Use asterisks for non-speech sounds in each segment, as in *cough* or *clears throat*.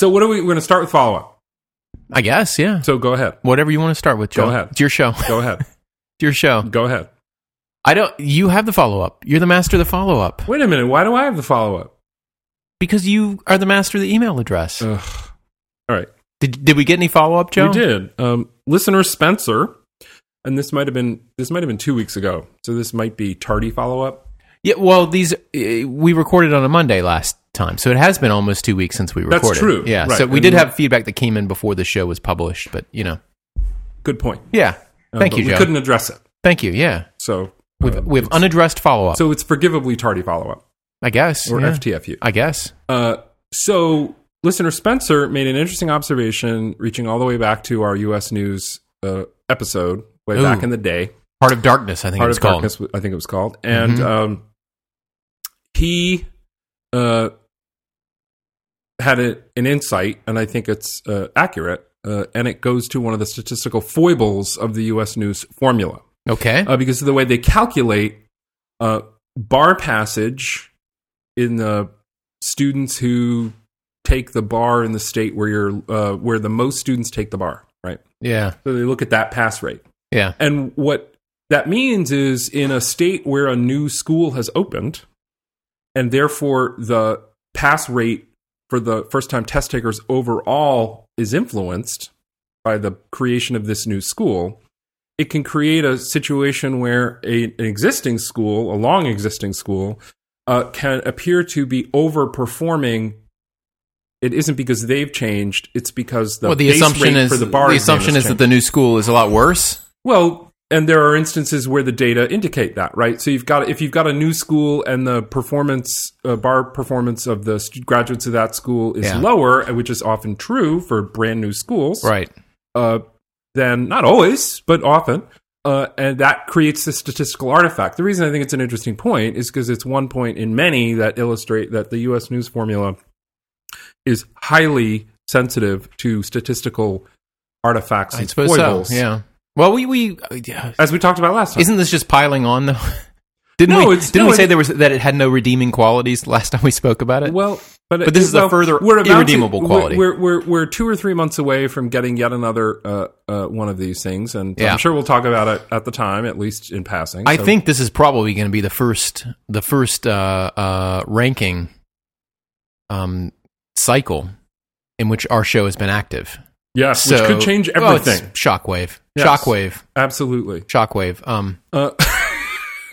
So what are we? We're going to start with follow up. I guess, yeah. So go ahead. Whatever you want to start with, Joe. Go ahead. It's your show. Go ahead. *laughs* It's your show. Go ahead. I don't. You have the follow up. You're the master of the follow up Wait a minute. Why do I have the follow up? because you are the master of the email address. Ugh. All right. Did Did we get any follow up, Joe? We did. Um, listener Spencer, and this might have been this might have been two weeks ago. So this might be tardy follow up. Yeah. Well, these uh, we recorded on a Monday last time, so it has been almost two weeks since we recorded. That's true, Yeah. right. So we And- did have feedback that came in before the show was published, but you know. Good point. Yeah. Uh, Thank but you, We Joe. couldn't address it. Thank you. Yeah. So We've uh, we have unaddressed follow up. so it's forgivably tardy follow up I guess. or yeah. FTFU. I guess. Uh, so listener Spencer made an interesting observation, reaching all the way back to our U.S. News uh, episode way Ooh. back in the day. Part of darkness. I think Heart it's of called. Darkness, I think it was called, and Mhm. um, he uh, had a, an insight, and I think it's uh, accurate, uh, and it goes to one of the statistical foibles of the U.S. News formula Okay. uh, because of the way they calculate uh, bar passage in the students who take the bar in the state where you're uh, where the most students take the bar, right? yeah. So they look at that pass rate. Yeah. And what that means is in a state where a new school has opened, and therefore the pass rate for the first time test takers overall is influenced by the creation of this new school, it can create a situation where a, an existing school, a long existing school, uh, can appear to be overperforming. It isn't because they've changed; it's because the well, the assumption is for the bar the assumption is that the new school is a lot worse. Well, and there are instances where the data indicate that, right? So you've got if you've got a new school and the performance uh, bar performance of the stu- graduates of that school is Yeah. lower, which is often true for brand new schools, Right. uh, then not always, but often. Uh, and that creates the statistical artifact. The reason I think it's an interesting point is because it's one point in many that illustrate that the U.S. news formula is highly sensitive to statistical artifacts I and foibles. so. Yeah. Well, we we uh, yeah. as we talked about last time. isn't this just piling on though? *laughs* Didn't No, we? Didn't no, we say there was that it had no redeeming qualities last time we spoke about it? Well, but, But this is a further we're irredeemable to, quality. We're, we're we're two or three months away from getting yet another uh, uh, one of these things, and Yeah. I'm sure we'll talk about it at the time, at least in passing. I So- think this is probably going to be the first the first uh, uh, ranking um, cycle in which our show has been active. yes, So, which could change well, it's everything. shockwave, Yes. shockwave, Absolutely. shockwave. Um, Uh, *laughs*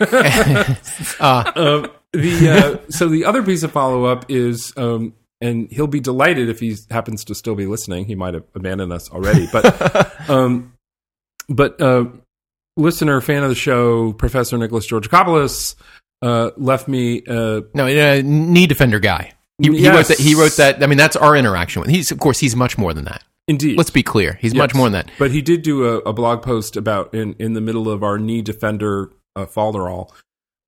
*laughs* uh, um, the uh, so the other piece of follow up is, um, and he'll be delighted if he happens to still be listening. He might have abandoned us already, but *laughs* um, but uh, listener, fan of the show, Professor Nicholas Georgakopoulos, uh, left me. Uh, no, uh, knee defender guy. He, he wrote that. He wrote that. I mean, that's our interaction with. He's of course he's much more than that. Indeed, Let's be clear. He's much more than that. But he did do a, a blog post about in, in the middle of our knee defender uh, falderall,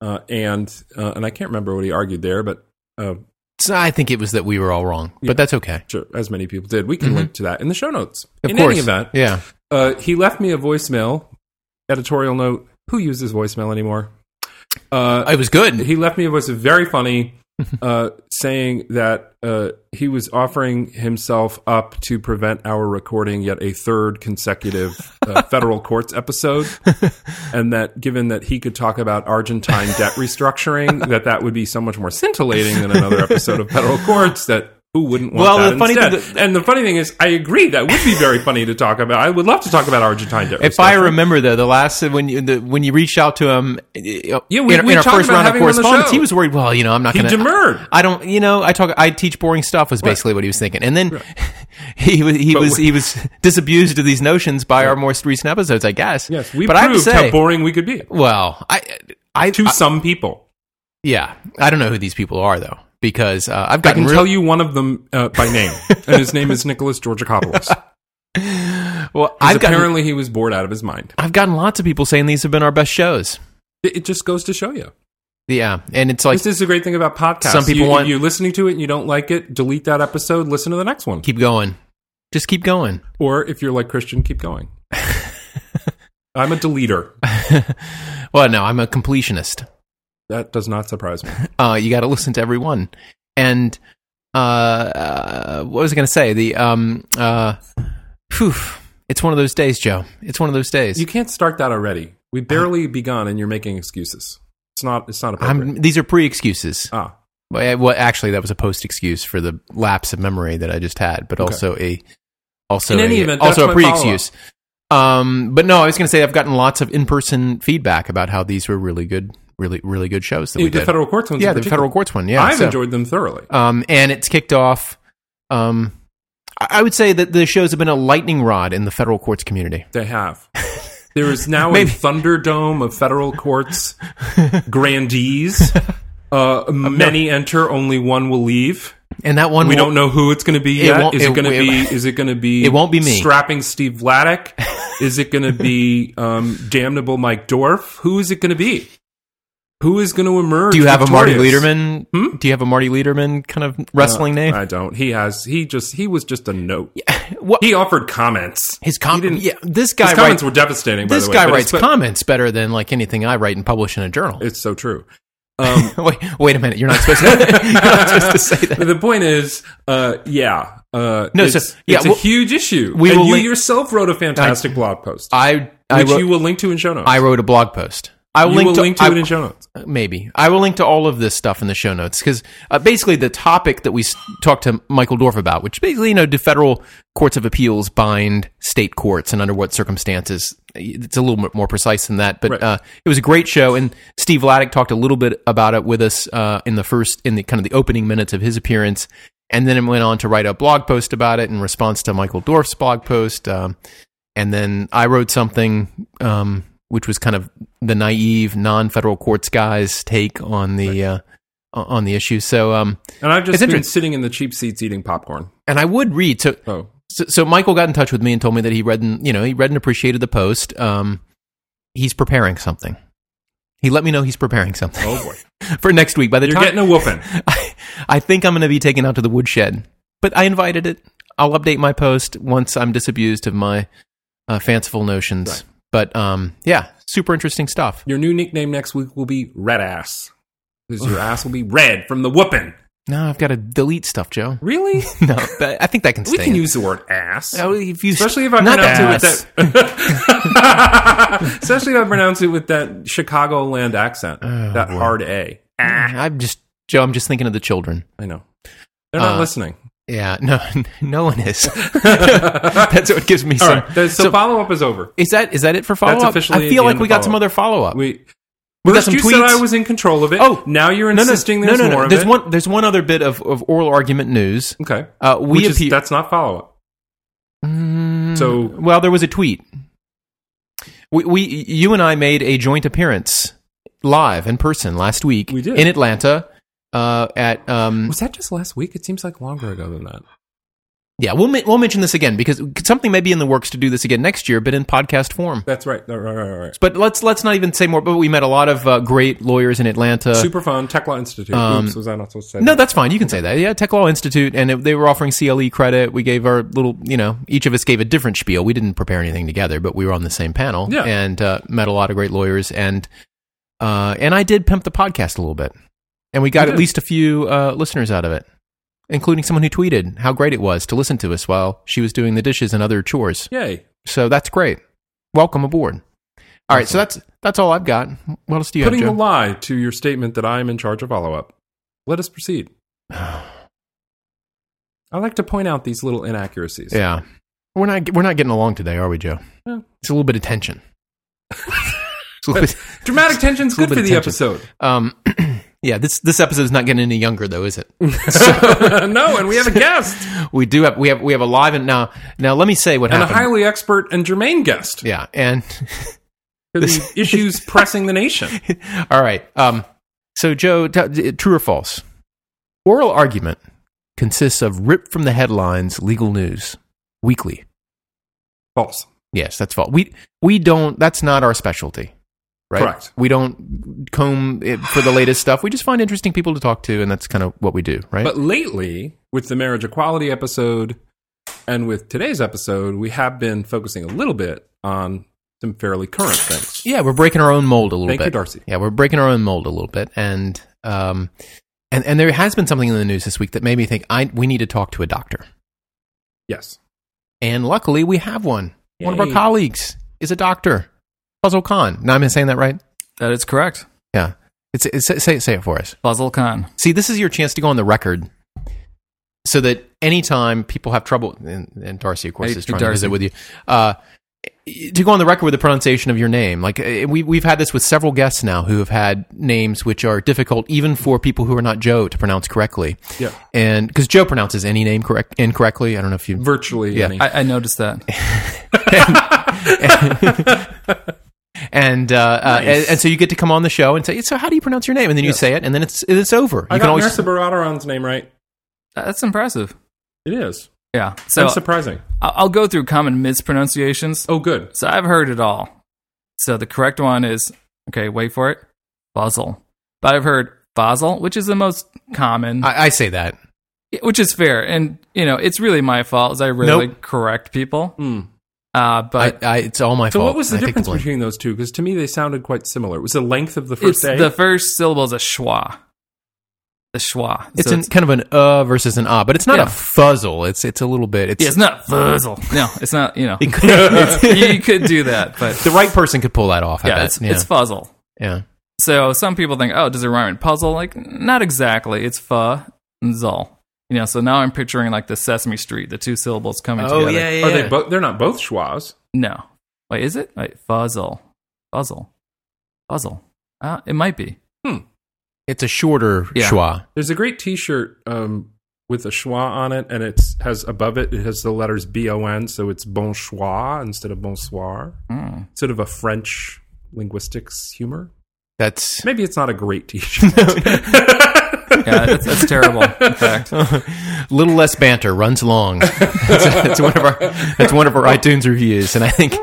uh, and uh, and I can't remember what he argued there, but uh, So I think it was that we were all wrong, Yeah. but that's okay. sure, as many people did, we can Mhm. link to that in the show notes. Of in course. any event, Yeah. uh, he left me a voicemail, editorial note. Who uses voicemail anymore? Uh, It was good. he left me a voice very funny, *laughs* uh, saying that uh, he was offering himself up to prevent our recording yet a third consecutive uh, *laughs* federal courts episode, and that given that he could talk about Argentine debt restructuring, that that would be so much more scintillating than another episode of federal courts. That who wouldn't want Well, that the funny instead? thing and the funny thing is, I agree that would be very funny to talk about. I would love to talk about Argentine debt. If I remember though, the last when you the, when you reached out to him, yeah, Yeah, we- in, we in our first about round of having him on the correspondence, he was worried. Well, you know, I'm not he going to. demurred. I don't, you know, I talk, I teach boring stuff was basically what he was thinking, and then *laughs* he was he But was he was *laughs* disabused of these notions by our most recent episodes, I guess. Yes, we but I have to proved say, how boring we could be well, I, I, to I- some people. yeah, I don't know who these people are though, because uh, I've I can real, tell you one of them uh, by name, and his name is Nicholas Georgakopoulos. *laughs* well, I've gotten, apparently he was bored out of his mind. I've gotten lots of people saying these have been our best shows. It, it just goes to show you. Yeah, and it's like this is the great thing about podcasts. Some people you, want- you're listening to it and you don't like it, delete that episode. Listen to the next one, keep going, just keep going. or if you're like Christian, keep going. *laughs* I'm a deleter. *laughs* well, no, I'm a completionist. That does not surprise me. *laughs* Uh, you got to listen to every one. And uh, uh, what was I going to say? The um, uh, phew, it's one of those days, Joe. It's one of those days. You can't start that already. We barely begun, and you're making excuses. It's not. It's not appropriate. I'm, these are pre excuses. ah, Well, actually, that was a post excuse for the lapse of memory that I just had, but also a also In any a, event, also a pre excuse. Um, but no, I was going to say I've gotten lots of in person feedback about how these were really good, really really good shows that we the did. federal courts ones. yeah, the federal courts one. Yeah, I've so- enjoyed them thoroughly. Um, and it's kicked off. Um, I would say that the shows have been a lightning rod in the federal courts community. They have. There is now *laughs* a thunderdome of federal courts *laughs* grandees. Uh, many enter, only one will leave. And that one, We don't know who it's going to be yet. Is it it- going to be? Is it going to be? It won't be me. Strapping Steve Vladeck. *laughs* Is it going to be um, damnable Mike Dorf? Who is it going to be? Who is going to emerge? Do you have a Marty victorious? Lederman? Hmm? Do you have a Marty Lederman kind of wrestling Uh, name? I don't. He has. He just. He was just a note. What He offered comments. his he Yeah, this guy His comments writes. were devastating. By This way, guy writes comments better than like anything I write and publish in a journal. it's so true. *laughs* Um, wait, wait a minute. You're not supposed to. *laughs* not *laughs* supposed to say that. the point is, uh, yeah, uh, No, it's, so- yeah, it's well, a huge issue. we and you link- yourself wrote a fantastic blog post, I I which wrote, you will link to in show notes. I wrote a blog post. I you link will to, link to I- it in show notes. maybe I will link to all of this stuff in the show notes because uh, basically the topic that we s- talked to Michael Dorf about, which basically you know, do federal courts of appeals bind state courts and under what circumstances? It's a little bit more precise than that, but Right. uh, it was a great show. And Steve Vladeck talked a little bit about it with us uh, in the first in the kind of the opening minutes of his appearance, and then it went on to write a blog post about it in response to Michael Dorf's blog post. Um, and then I wrote something um, which was kind of the naive non-federal courts guys' take on the uh, on the issue. So, um, And I've just been sitting in the cheap seats eating popcorn. and I would read. So, Oh, so, so Michael got in touch with me and told me that he read and you know he read and appreciated the post. Um, he's preparing something. He let me know he's preparing something oh boy, *laughs* for next week. By the you're time getting a whooping. *laughs* I, I think I'm going to be taken out to the woodshed, but I invited it. I'll update my post once I'm disabused of my uh, fanciful notions. Right. But um, yeah, super interesting stuff. Your new nickname next week will be Red Ass. Because your ass will be red from the whooping. No, I've got to delete stuff, Joe. Really? *laughs* No, but I think that can stay. we can in. use the word ass. Oh, if you, Especially if I pronounce ass. it with that. *laughs* Especially if I pronounce it with that Chicagoland accent, that boy. hard A. Ah, I'm just Joe. I'm just thinking of the children. I know. They're not Uh, listening. Yeah, no, *laughs* no one is. *laughs* That's what gives me All some. right. So, so- follow up is over. Is that is that it for follow up? officially I feel like we got some other follow up. We We got some you tweets. said I was in control of it. Oh, now you're no, no, insisting no, there's no, no. more of There's it. one. There's one other bit of, of oral argument news. Okay. Uh, we Which is, that's not follow up. Mm, So- well, there was a tweet. We, we, you and I made a joint appearance live in person last week. We did. in Atlanta. Uh, at um, Was that just last week? It seems like longer ago than that. yeah, we'll we'll mention this again because something may be in the works to do this again next year, but in podcast form. That's right. Right, right, right, right. But let's let's not even say more. But we met a lot of uh, great lawyers in Atlanta. Super fun. Tech Law Institute. um, Oops, was I not supposed to say No, that? that's fine. You can say that. Yeah, Tech Law Institute, and it, they were offering CLE credit. We gave our little, you know, each of us gave a different spiel. We didn't prepare anything together, but we were on the same panel Yeah. and uh, met a lot of great lawyers. And uh, and I did pimp the podcast a little bit, and we got at least a few uh, listeners out of it, including someone who tweeted how great it was to listen to us while she was doing the dishes and other chores. Yay. So that's great. Welcome aboard. All right, so that's that's all I've got. What else do you Putting have, the Joe? lie to your statement that I am in charge of follow up. Let us proceed. *sighs* I like to point out these little inaccuracies. Yeah. We're not we're not getting along today, are we, Joe? Yeah. It's a little bit of tension. *laughs* It's a little bit- Dramatic tension's good for the tension. episode. um, *clears throat* yeah, this this episode is not getting any younger though, is it? *laughs* *laughs* no, and we have a guest *laughs* We do have we have we have a live and now now let me say what happened. and a happened. highly expert and germane guest yeah, and for the issues pressing the nation. all right. Um, so Joe, t- true or false? Oral argument consists of ripped from the headlines legal news weekly. False. Yes, that's false. We we don't. That's not our specialty. Right? Correct. We don't comb it for the latest stuff. We just find interesting people to talk to, and that's kind of what we do, right? But lately, with the marriage equality episode and with today's episode, we have been focusing a little bit on some fairly current things. yeah, we're breaking our own mold a little Thank bit. you, Darcy. Yeah, we're breaking our own mold a little bit, and um, And and there has been something in the news this week that made me think I we need to talk to a doctor. Yes. And luckily, we have one. One of our colleagues is a doctor, Fazal Khan. Now, am I saying that right? That is correct. Yeah. It's, it's, say, say it for us. Fazal Khan. See, this is your chance to go on the record so that anytime people have trouble, and, and Darcy, of course, Hey, is trying Darcy. to visit with you, uh, to go on the record with the pronunciation of your name. Like, uh, we, we've had this with several guests now who have had names which are difficult even for people who are not Joe to pronounce correctly. Yeah. And because Joe pronounces any name correct incorrectly. I don't know if you. Virtually Yeah. any. I, I noticed that. *laughs* And, *laughs* uh, uh, and and so you get to come on the show and say, "So how do you pronounce your name?" And then you say it, and then it's it's over. I You got can always Mehrsa Baradaran's name right. That's impressive. It is. Yeah. So So surprising. I- I'll go through common mispronunciations. Oh, good. So I've heard it all. So the correct one is okay. Wait for it. Fuzzle. But I've heard Fossil, which is the most common, I, I say that. which is fair. And you know, it's really my fault, as I rarely Nope. correct people. Hmm. Uh, but I, I, it's all my So fault. So what was the I difference blame. between those two? Because to me they sounded quite similar. It was the length of the first it's A. the first syllable is a schwa. The schwa. It's So an, kind of an uh versus an ah, but it's not Yeah. a fuzzle. It's it's a little bit. It's, yeah, it's not fuzzle. No, it's not. You know, *laughs* it could- you could do that, but the right person could pull that off. I yeah, bet. it's yeah. it's fuzzle. yeah. So some people think, oh, does it rhyme with puzzle? Like, not exactly. It's fu and zul. You know, so now I'm picturing like the Sesame Street, the two syllables coming Oh together. yeah, yeah. Are yeah. they both? They're not both schwas. No. Wait, is it? Wait, fuzzle. Fuzzle. Fuzzle. Uh, it might be. Hmm. It's a shorter Yeah. schwa. There's a great T-shirt um, with a schwa on it, and it has above it it has the letters B O N, so it's bonsoir instead of bonsoir. Mm. Sort of a French linguistics humor. That's Maybe it's not a great T-shirt. *laughs* *laughs* *laughs* Yeah, that's, that's terrible. In fact, *laughs* little less banter runs long. *laughs* that's, that's one of our that's one of our iTunes reviews, and I think.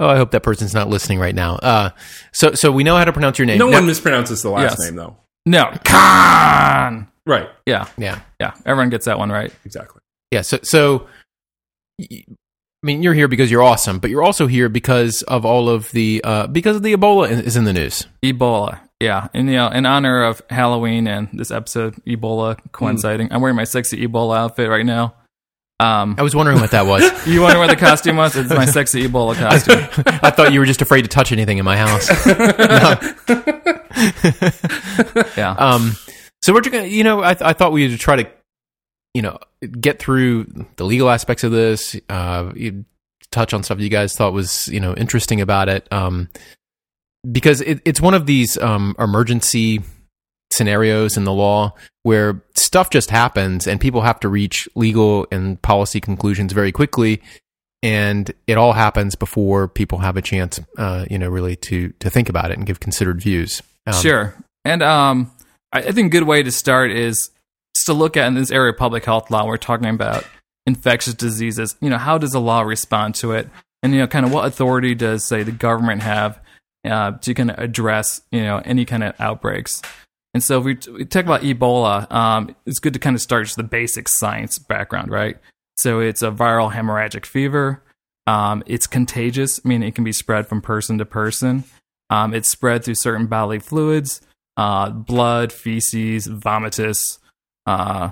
Oh, I hope that person's not listening right now. Uh, so, so we know how to pronounce your name. no Now- one mispronounces the last Yes. name, though. no. Khan. Right? Yeah, Yeah, yeah. Everyone gets that one right. Exactly. yeah. So, so y- I mean, you're here because you're awesome, but you're also here because of all of the uh, because of the Ebola is is in the news. Ebola. Yeah, and you know, in honor of Halloween and this episode, Ebola coinciding, I'm wearing my sexy Ebola outfit right now. Um, I was wondering what that was. *laughs* you wonder what the costume was? It's my sexy Ebola costume. *laughs* I thought you were just afraid to touch anything in my house. *laughs* Yeah. Um, so we're gonna, you know, I, th- I thought we'd try to, you know, get through the legal aspects of this, uh, touch on stuff you guys thought was, you know, interesting about it. Um, because it, it's one of these, um, emergency scenarios in the law where stuff just happens and people have to reach legal and policy conclusions very quickly. And it all happens before people have a chance, uh, you know, really to, to think about it and give considered views. Um, Sure. And um, I, I think a good way to start is to look at in this area of public health law. We're talking about infectious diseases. You know, how does the law respond to it? And you know, kind of what authority does say the government have uh, to kind of address you know any kind of outbreaks? And so if we, we talk about Ebola, um, it's good to kind of start just the basic science background, right? So it's a viral hemorrhagic fever. Um, it's contagious, meaning it can be spread from person to person. Um, it's spread through certain bodily fluids, uh, blood, feces, vomitus. Uh,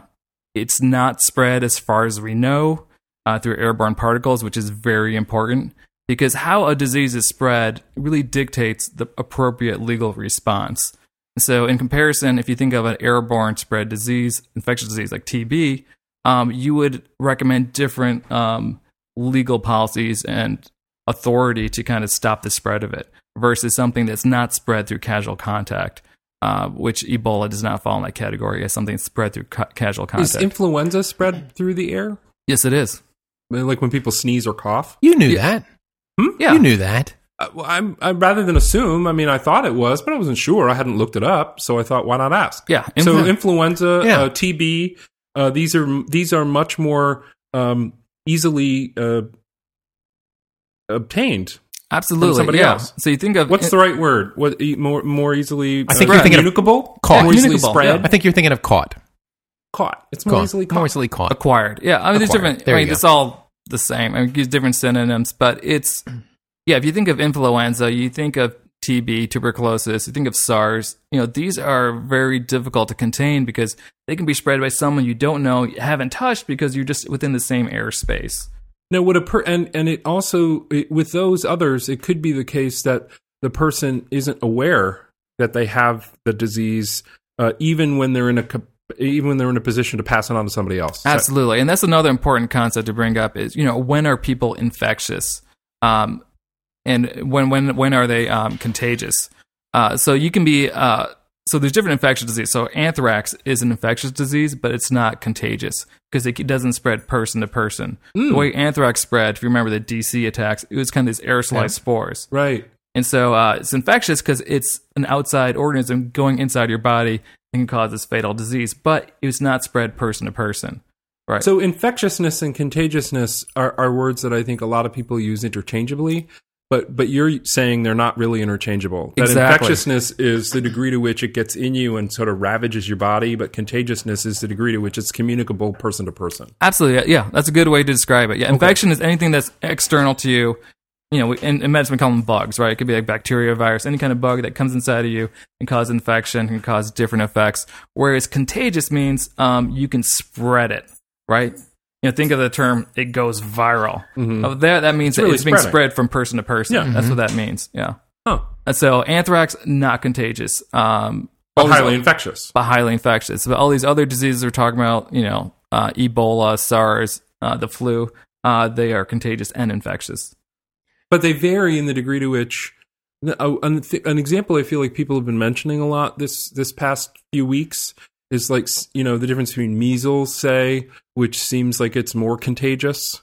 it's not spread, as far as we know, uh, through airborne particles, which is very important because how a disease is spread really dictates the appropriate legal response. So, in comparison, if you think of an airborne spread disease, infectious disease like TB, um, you would recommend different um, legal policies and authority to kind of stop the spread of it versus something that's not spread through casual contact, uh, which Ebola does not fall in that category as something spread through ca- casual contact. Is influenza spread through the air? yes, it is. Like when people sneeze or cough? You knew that. Yeah. You knew that. Uh, well, I'm, I rather than assume. I mean, I thought it was, but I wasn't sure. I hadn't looked it up, so I thought, why not ask? Yeah. so influenza, Yeah. uh, TB, uh, these are these are much more um, easily uh, obtained. absolutely. somebody yeah. else. So you think of What's the right word? What more more easily? I think uh, you're thinking of caught. more easily spread. I think you're thinking of caught. caught. It's more Caught. easily caught. More easily caught. acquired. Yeah, I mean, there's different. There I mean, go. it's all the same. I mean, use different synonyms, but it's yeah. If you think of influenza, you think of TB, tuberculosis, you think of SARS, you know, these are very difficult to contain because they can be spread by someone you don't know, you haven't touched because you're just within the same airspace. No, what a per and and it also it, with those others, it could be the case that the person isn't aware that they have the disease, uh, even when they're in a even when they're in a position to pass it on to somebody else. Absolutely, and that's another important concept to bring up is you know when are people infectious, um, and when when when are they um, contagious? Uh, so you can be uh, so there's different infectious disease. So anthrax is an infectious disease, but it's not contagious because it doesn't spread person to person. The way anthrax spread, if you remember the DC attacks, it was kind of these aerosolized Yeah. spores. right. And so uh, it's infectious because it's an outside organism going inside your body and can cause this fatal disease, but it's not spread person to person. Right. So infectiousness and contagiousness are, are words that I think a lot of people use interchangeably, but but you're saying they're not really interchangeable. That Exactly. infectiousness is the degree to which it gets in you and sort of ravages your body, but contagiousness is the degree to which it's communicable person to person. Absolutely. Yeah. That's a good way to describe it. Yeah. Infection is anything that's external to you. You know, we- in, in medicine, we call them bugs, right? It could be like bacteria, virus, any kind of bug that comes inside of you and cause infection, can cause different effects. Whereas contagious means um, you can spread it, right? You know, think of the term "it goes viral." Oh, that that means Mm-hmm. really it's being spread from person to person. Yeah. That's what that means. Yeah. Huh. And so anthrax not contagious, um, But highly infectious. but highly infectious. But all these other diseases we're talking about, you know, uh, Ebola, SARS, uh, the flu, uh, they are contagious and infectious. But they vary in the degree to which an, an example I feel like people have been mentioning a lot this this past few weeks is like you know the difference between measles say which seems like it's more contagious.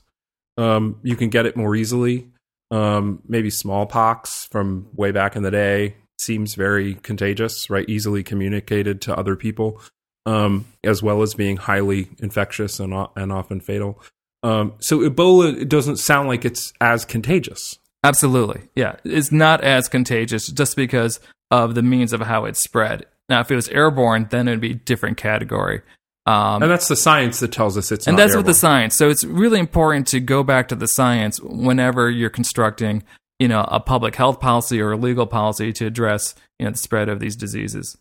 Um, you can get it more easily. Um, maybe smallpox from way back in the day seems very contagious right? Easily communicated to other people um, as well as being highly infectious and, and often fatal um, so Ebola doesn't sound like it's as contagious. Absolutely. Yeah. It's not as contagious just because of the means of how it's spread. Now, if it was airborne, then it would be a different category. Um, And that's the science that tells us it's and that's what the science. So it's really important to go back to the science whenever you're constructing, you know, a public health policy or a legal policy to address, you know, the spread of these diseases.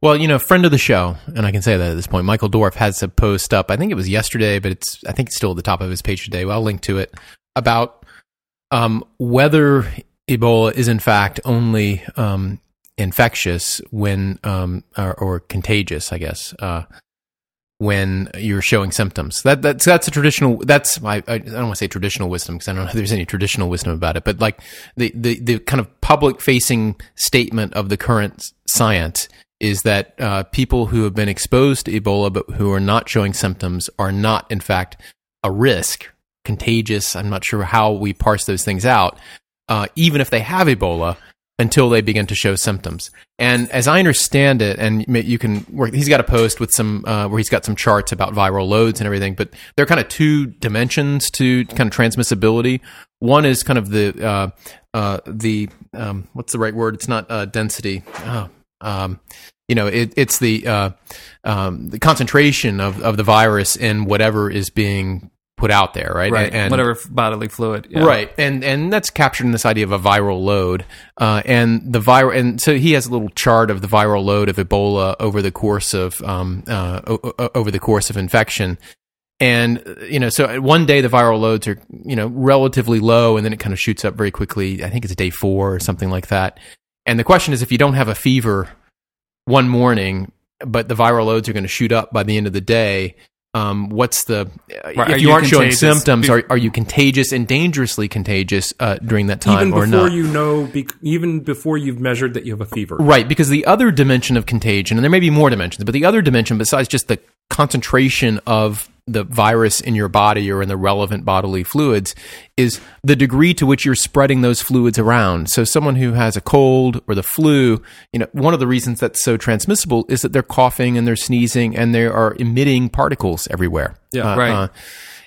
Well, you know, friend of the show, and I can say that at this point, Michael Dorf has a post up. I think it was yesterday, but it's I think it's still at the top of his page today. Well, I'll link to it about um, whether Ebola is in fact only um, infectious when um, or, or contagious, I guess, uh, when you're showing symptoms. That that's that's a traditional. That's I, I don't want to say traditional wisdom because I don't know if there's any traditional wisdom about it, but like the the the kind of public facing statement of the current science is that uh, people who have been exposed to Ebola but who are not showing symptoms are not in fact a risk, contagious. I'm not sure how we parse those things out. Uh, even if they have Ebola, until they begin to show symptoms. And as I understand it, and you can work, he's got a post with some uh, where he's got some charts about viral loads and everything. But there are kind of two dimensions to kind of transmissibility. One is kind of the uh, uh, the um, what's the right word? It's not uh, density. Oh, um, you know, it, it's the uh, um, the concentration of, of the virus in whatever is being put out there, right? Right. And, Whatever bodily fluid. Yeah. Right, and and that's captured in this idea of a viral load, uh, and the viral, and so he has a little chart of the viral load of Ebola over the course of um, uh, o- over the course of infection, and uh, you know, so one day the viral loads are you know relatively low, and then it kind of shoots up very quickly. I think it's day four or something like that. And the question is, if you don't have a fever one morning, but the viral loads are going to shoot up by the end of the day. Um, what's the Right, if are you, you aren't showing symptoms? Are, are you contagious and dangerously contagious uh, during that time even or before you know, bec- even before you've measured that you have a fever. Right, because the other dimension of contagion, and there may be more dimensions, but the other dimension, besides just the concentration of the virus in your body or in the relevant bodily fluids, is the degree to which you're spreading those fluids around. So, someone who has a cold or the flu, you know, one of the reasons that's so transmissible is that they're coughing and they're sneezing and they are emitting particles everywhere. Yeah, right.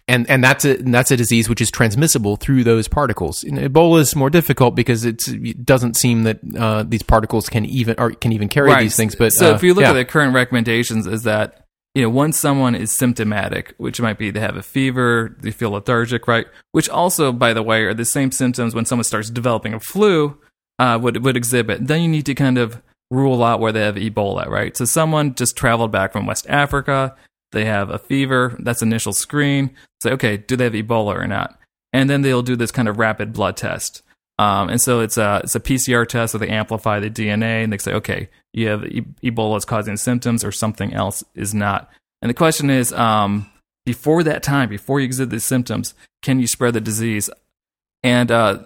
and and that's a and that's a disease which is transmissible through those particles. And Ebola is more difficult because it's, it doesn't seem that uh, these particles can even or can even carry these things. But so uh, if you look yeah. at the current recommendations, is that you know once someone is symptomatic, which might be they have a fever, they feel lethargic, right? Which also, by the way, are the same symptoms when someone starts developing a flu. uh, would would exhibit. Then you need to kind of rule out where they have Ebola, right? So someone just traveled back from West Africa, they have a fever, that's initial screen. Say, okay, do they have Ebola or not? And then they'll do this kind of rapid blood test. Um, and so it's a it's a PCR test, so they amplify the DNA and they say, okay, you have e- Ebola is causing symptoms, or something else is not. And the question is, um, before that time, before you exhibit these symptoms, can you spread the disease? And uh,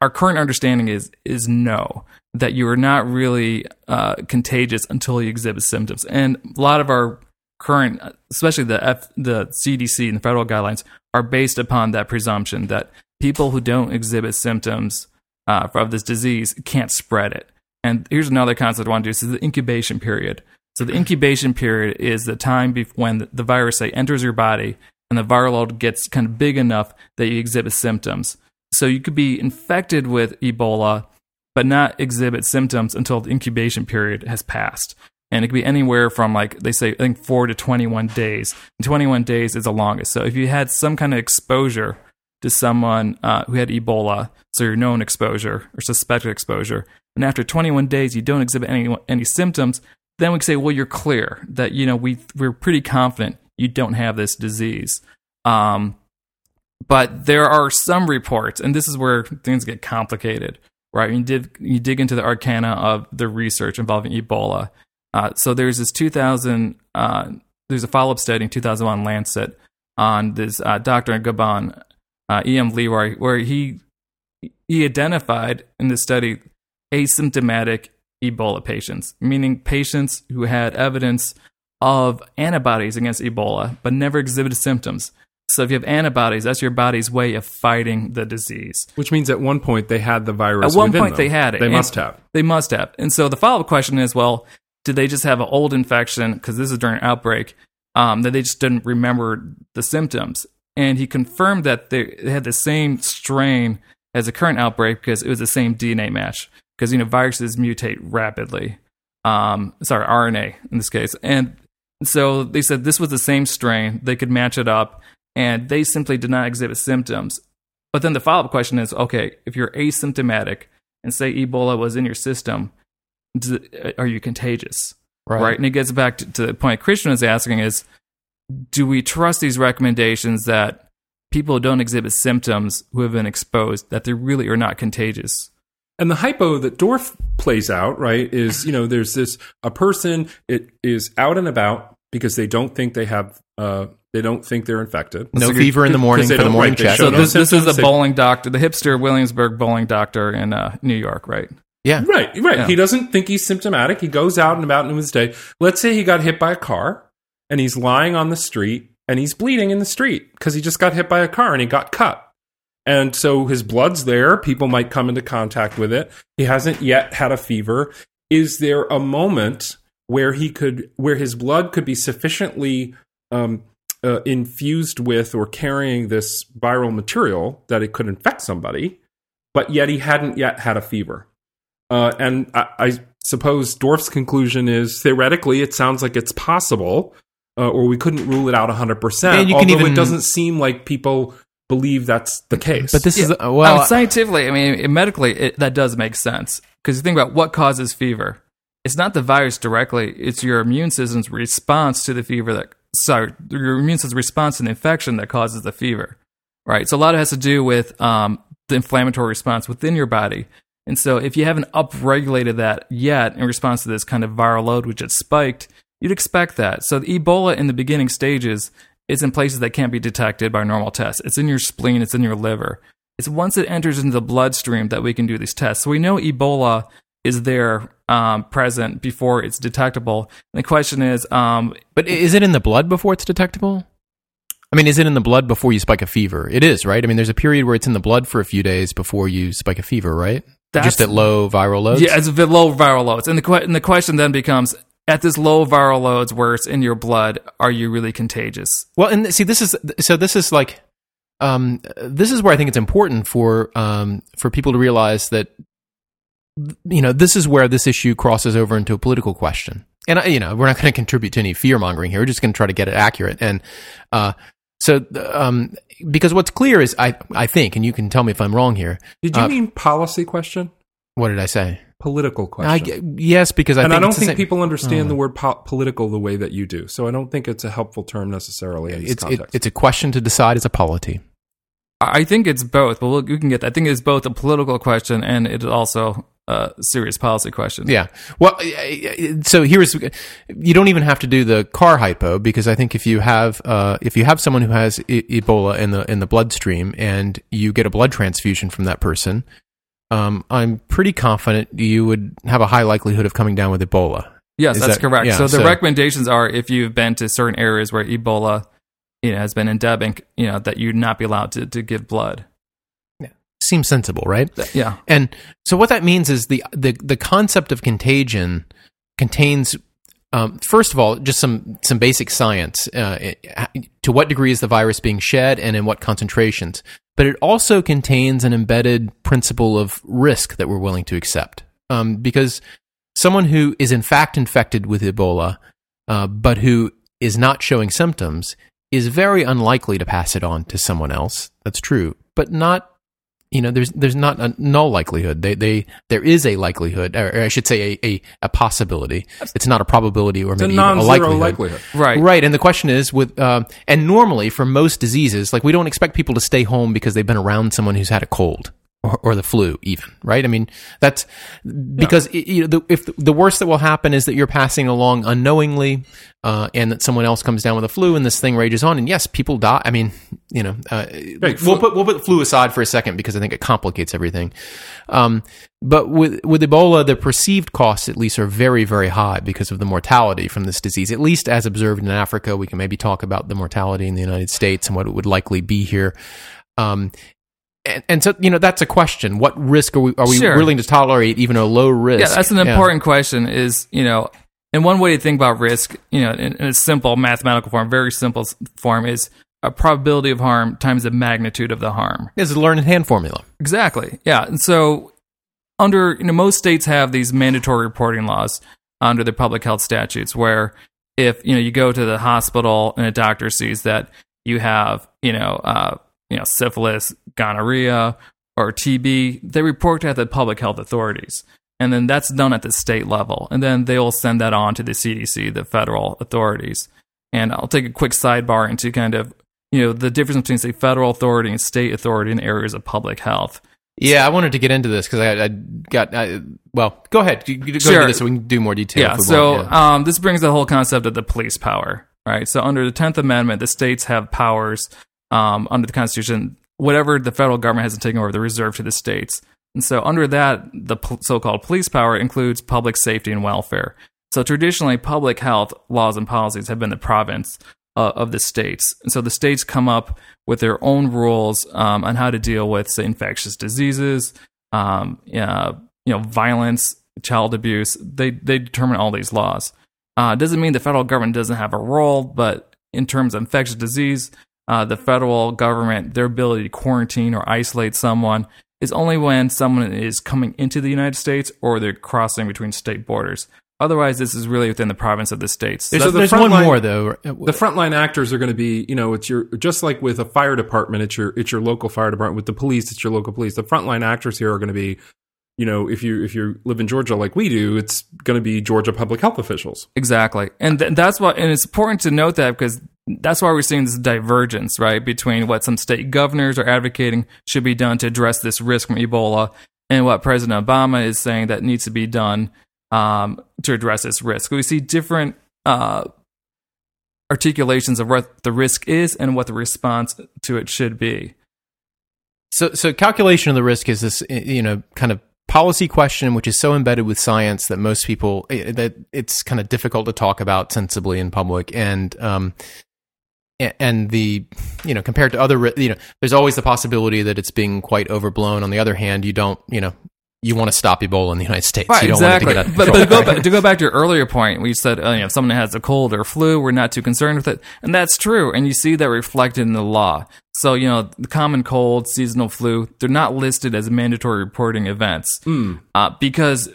our current understanding is is no, that you are not really uh, contagious until you exhibit symptoms. And a lot of our current, especially the F, the CDC and the federal guidelines, are based upon that presumption that people who don't exhibit symptoms uh, of this disease can't spread it. And here's another concept I want to do: this is the incubation period. So the incubation period is the time when the virus say enters your body and the viral load gets kind of big enough that you exhibit symptoms. So you could be infected with Ebola, but not exhibit symptoms until the incubation period has passed. And it could be anywhere from like they say, I think four to twenty-one days. And twenty-one days is the longest. So if you had some kind of exposure to someone uh, who had Ebola, so your known exposure or suspected exposure, and after 21 days you don't exhibit any any symptoms, then we can say, well, you're clear that you know we we're pretty confident you don't have this disease. Um, but there are some reports, and this is where things get complicated, right? You did you dig into the arcana of the research involving Ebola. Uh, so there's this 2000 uh, there's a follow up study in 2001 Lancet on this uh, doctor in Gabon, uh, E.M. Leroy, where he he identified in the study asymptomatic Ebola patients, meaning patients who had evidence of antibodies against Ebola but never exhibited symptoms. So if you have antibodies, that's your body's way of fighting the disease. Which means at one point they had the virus. At one point them. they had it. They must have. They must have. And so the follow up question is, well, did they just have an old infection because this is during an outbreak um, that they just didn't remember the symptoms? And he confirmed that they had the same strain as the current outbreak because it was the same DNA match. Because you know viruses mutate rapidly. Um, sorry, RNA in this case, and so they said this was the same strain. They could match it up, and they simply did not exhibit symptoms. But then the follow up question is okay, if you're asymptomatic and say Ebola was in your system, are you contagious? Right. And it gets back to, to the point Christian was asking is do we trust these recommendations that people who don't exhibit symptoms who have been exposed, that they really are not contagious? And the hypo that Dorf plays out, right, is you know there's this a person it is out and about because they don't think they have uh they don't think they're infected. No So fever in the morning for the morning right, check. So no this, this is symptoms, a bowling doctor, the hipster Williamsburg bowling doctor in uh, New York, right? yeah. Right, right. Yeah. He doesn't think he's symptomatic. He goes out and about in his day. Let's say he got hit by a car and he's lying on the street and he's bleeding in the street because he just got hit by a car and he got cut. And so his blood's there. People might come into contact with it. He hasn't yet had a fever. Is there a moment where he could, where his blood could be sufficiently um, uh, infused with or carrying this viral material that it could infect somebody, but yet he hadn't yet had a fever? Uh, and I, I suppose Dorf's conclusion is theoretically, it sounds like it's possible, uh, or we couldn't rule it out 100%. And you can although even- it doesn't seem like people believe that's the case. But this is Yeah. uh, well, I mean, scientifically, I mean, medically, it, that does make sense because you think about what causes fever. It's not the virus directly; it's your immune system's response to the fever that. Sorry, your immune system's response to the infection that causes the fever, right? So a lot of it has to do with um, the inflammatory response within your body. And so, if you haven't upregulated that yet in response to this kind of viral load, which has spiked, you'd expect that. So, the Ebola in the beginning stages is in places that can't be detected by normal tests. It's in your spleen, it's in your liver. It's once it enters into the bloodstream that we can do these tests. So, we know Ebola is there um, present before it's detectable. And the question is, um, but is it in the blood before it's detectable? I mean, is it in the blood before you spike a fever? It is, right? I mean, there's a period where it's in the blood for a few days before you spike a fever, right? That's- Just at low viral loads. Yeah, it's low viral loads, and the and the question then becomes: at this low viral loads where it's in your blood, are you really contagious? Well, and see, this is so. This is like, um, this is where I think it's important for um, for people to realize that, you know, this is where this issue crosses over into a political question. And I- you know, we're not going to contribute to any fear mongering here. We're just going to try to get it accurate. And uh, so, um, because what's clear is, I I think, and you can tell me if I'm wrong here. Did you uh, mean policy question? What did I say? Political I, question. yes, because I and think I don't it's think same- people understand Oh. the word po- political the way that you do. So I don't think it's a helpful term necessarily in It's it, it's a question to decide as a polity. I think it's both, but we'll, we can get. I think it's both a political question and it's also a serious policy question. Yeah. Well, so here's you don't even have to do the car hypo because I think if you have uh, if you have someone who has e- Ebola in the in the bloodstream and you get a blood transfusion from that person, um, I'm pretty confident you would have a high likelihood of coming down with Ebola. Yes, Is that's that- correct. yeah, so the so- recommendations are if you've been to certain areas where Ebola, you know, has been endemic, you know, that you'd not be allowed to, to give blood. Yeah. Seems sensible, right? Yeah. And so what that means is the the the concept of contagion contains um, first of all just some some basic science uh, to what degree is the virus being shed and in what concentrations but it also contains an embedded principle of risk that we're willing to accept. Um, because someone who is in fact infected with ebola uh, but who is not showing symptoms is very unlikely to pass it on to someone else. That's true but not you know there's there's not a null likelihood they they there is a likelihood or, I should say a, a a possibility it's not a probability or a maybe even a non-zero likelihood. likelihood. Right. Right, and the question is with um, and normally for most diseases, like we don't expect people to stay home because they've been around someone who's had a cold or, or the flu, even right. I mean that's because i you know the, if the worst that will happen is that you're passing along unknowingly, uh, and that someone else comes down with a flu and this thing rages on, and yes, people die. I mean, you know, uh, Right, we'll put we'll put the flu aside for a second because I think it complicates everything. Um, but with with Ebola, the perceived costs at least are very very high because of the mortality from this disease. At least as observed in Africa, we can maybe talk about the mortality in the United States and what it would likely be here. Um, and, and so you know that's a question. What risk are we are we Sure. willing to tolerate, even a low risk? Yeah, that's an important question. Is you know, and one way to think about risk, you know, in, in a simple mathematical form, very simple form, is a probability of harm times the magnitude of the harm. Is a learned hand formula. Exactly. Yeah. And so, under you know, most states have these mandatory reporting laws under the public health statutes, where if you know you go to the hospital and a doctor sees that you have you know uh, you know syphilis, gonorrhea, or TB, they report that to the public health authorities. And then that's done at the state level. And then they'll send that on to the CDC, the federal authorities. And I'll take a quick sidebar into kind of, you know, the difference between, say, federal authority and state authority in areas of public health. Yeah, I wanted to get into this because I, I got I, well. Go ahead, go Sure. into this so we can do more detail. Yeah. So yeah. Um, this brings the whole concept of the police power, right? So under the Tenth Amendment, the states have powers um, under the Constitution. Whatever the federal government hasn't taken over, they're reserved to the states. And so under that, the pol- so-called police power includes public safety and welfare. So traditionally, public health laws and policies have been the province uh, of the states. And so the states come up with their own rules um, on how to deal with, say, infectious diseases, um, uh, you know, violence, child abuse. They they determine all these laws. Uh, doesn't mean the federal government doesn't have a role, but in terms of infectious disease, uh, the federal government, their ability to quarantine or isolate someone is only when someone is coming into the United States or they're crossing between state borders. Otherwise, this is really within the province of the states. there's, so the there's one line- more though. The frontline actors are going to be, you know, it's your just like with a fire department, it's your it's your local fire department. With the police, it's your local police. The frontline actors here are going to be, you know, if you if you live in Georgia like we do, it's going to be Georgia public health officials. Exactly, and th- that's what, and it's important to note that because that's why we're seeing this divergence, right, between what some state governors are advocating should be done to address this risk from Ebola, and what President Obama is saying that needs to be done um, to address this risk. We see different uh, articulations of what the risk is and what the response to it should be. So, so calculation of the risk is this, eh, you know, kind of policy question, which is so embedded with science that most people eh, that it's kind of difficult to talk about sensibly in public, and um, and the, you know, compared to other, you know, there's always the possibility that it's being quite overblown. On the other hand, you don't, you know, you want to stop Ebola in the United States. Right, you don't exactly. want to get out but control. but to go, back, to go back to your earlier point, we said uh, you know, if someone has a cold or flu, we're not too concerned with it, and that's true. And you see that reflected in the law. So you know, the common cold, seasonal flu, they're not listed as mandatory reporting events uh, because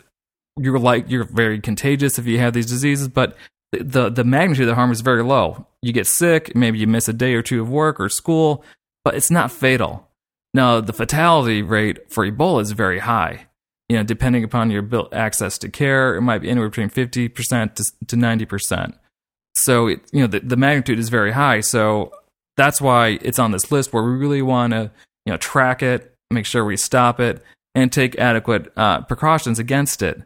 you're like you're very contagious if you have these diseases, but the the magnitude of the harm is very low. You get sick, maybe you miss a day or two of work or school, but it's not fatal. Now, the fatality rate for Ebola is very high. you know, depending upon your access to care, it might be anywhere between 50% to, to 90%. So, it, you know, the, the magnitude is very high. So that's why it's on this list where we really want to, you know, track it, make sure we stop it, and take adequate uh, precautions against it.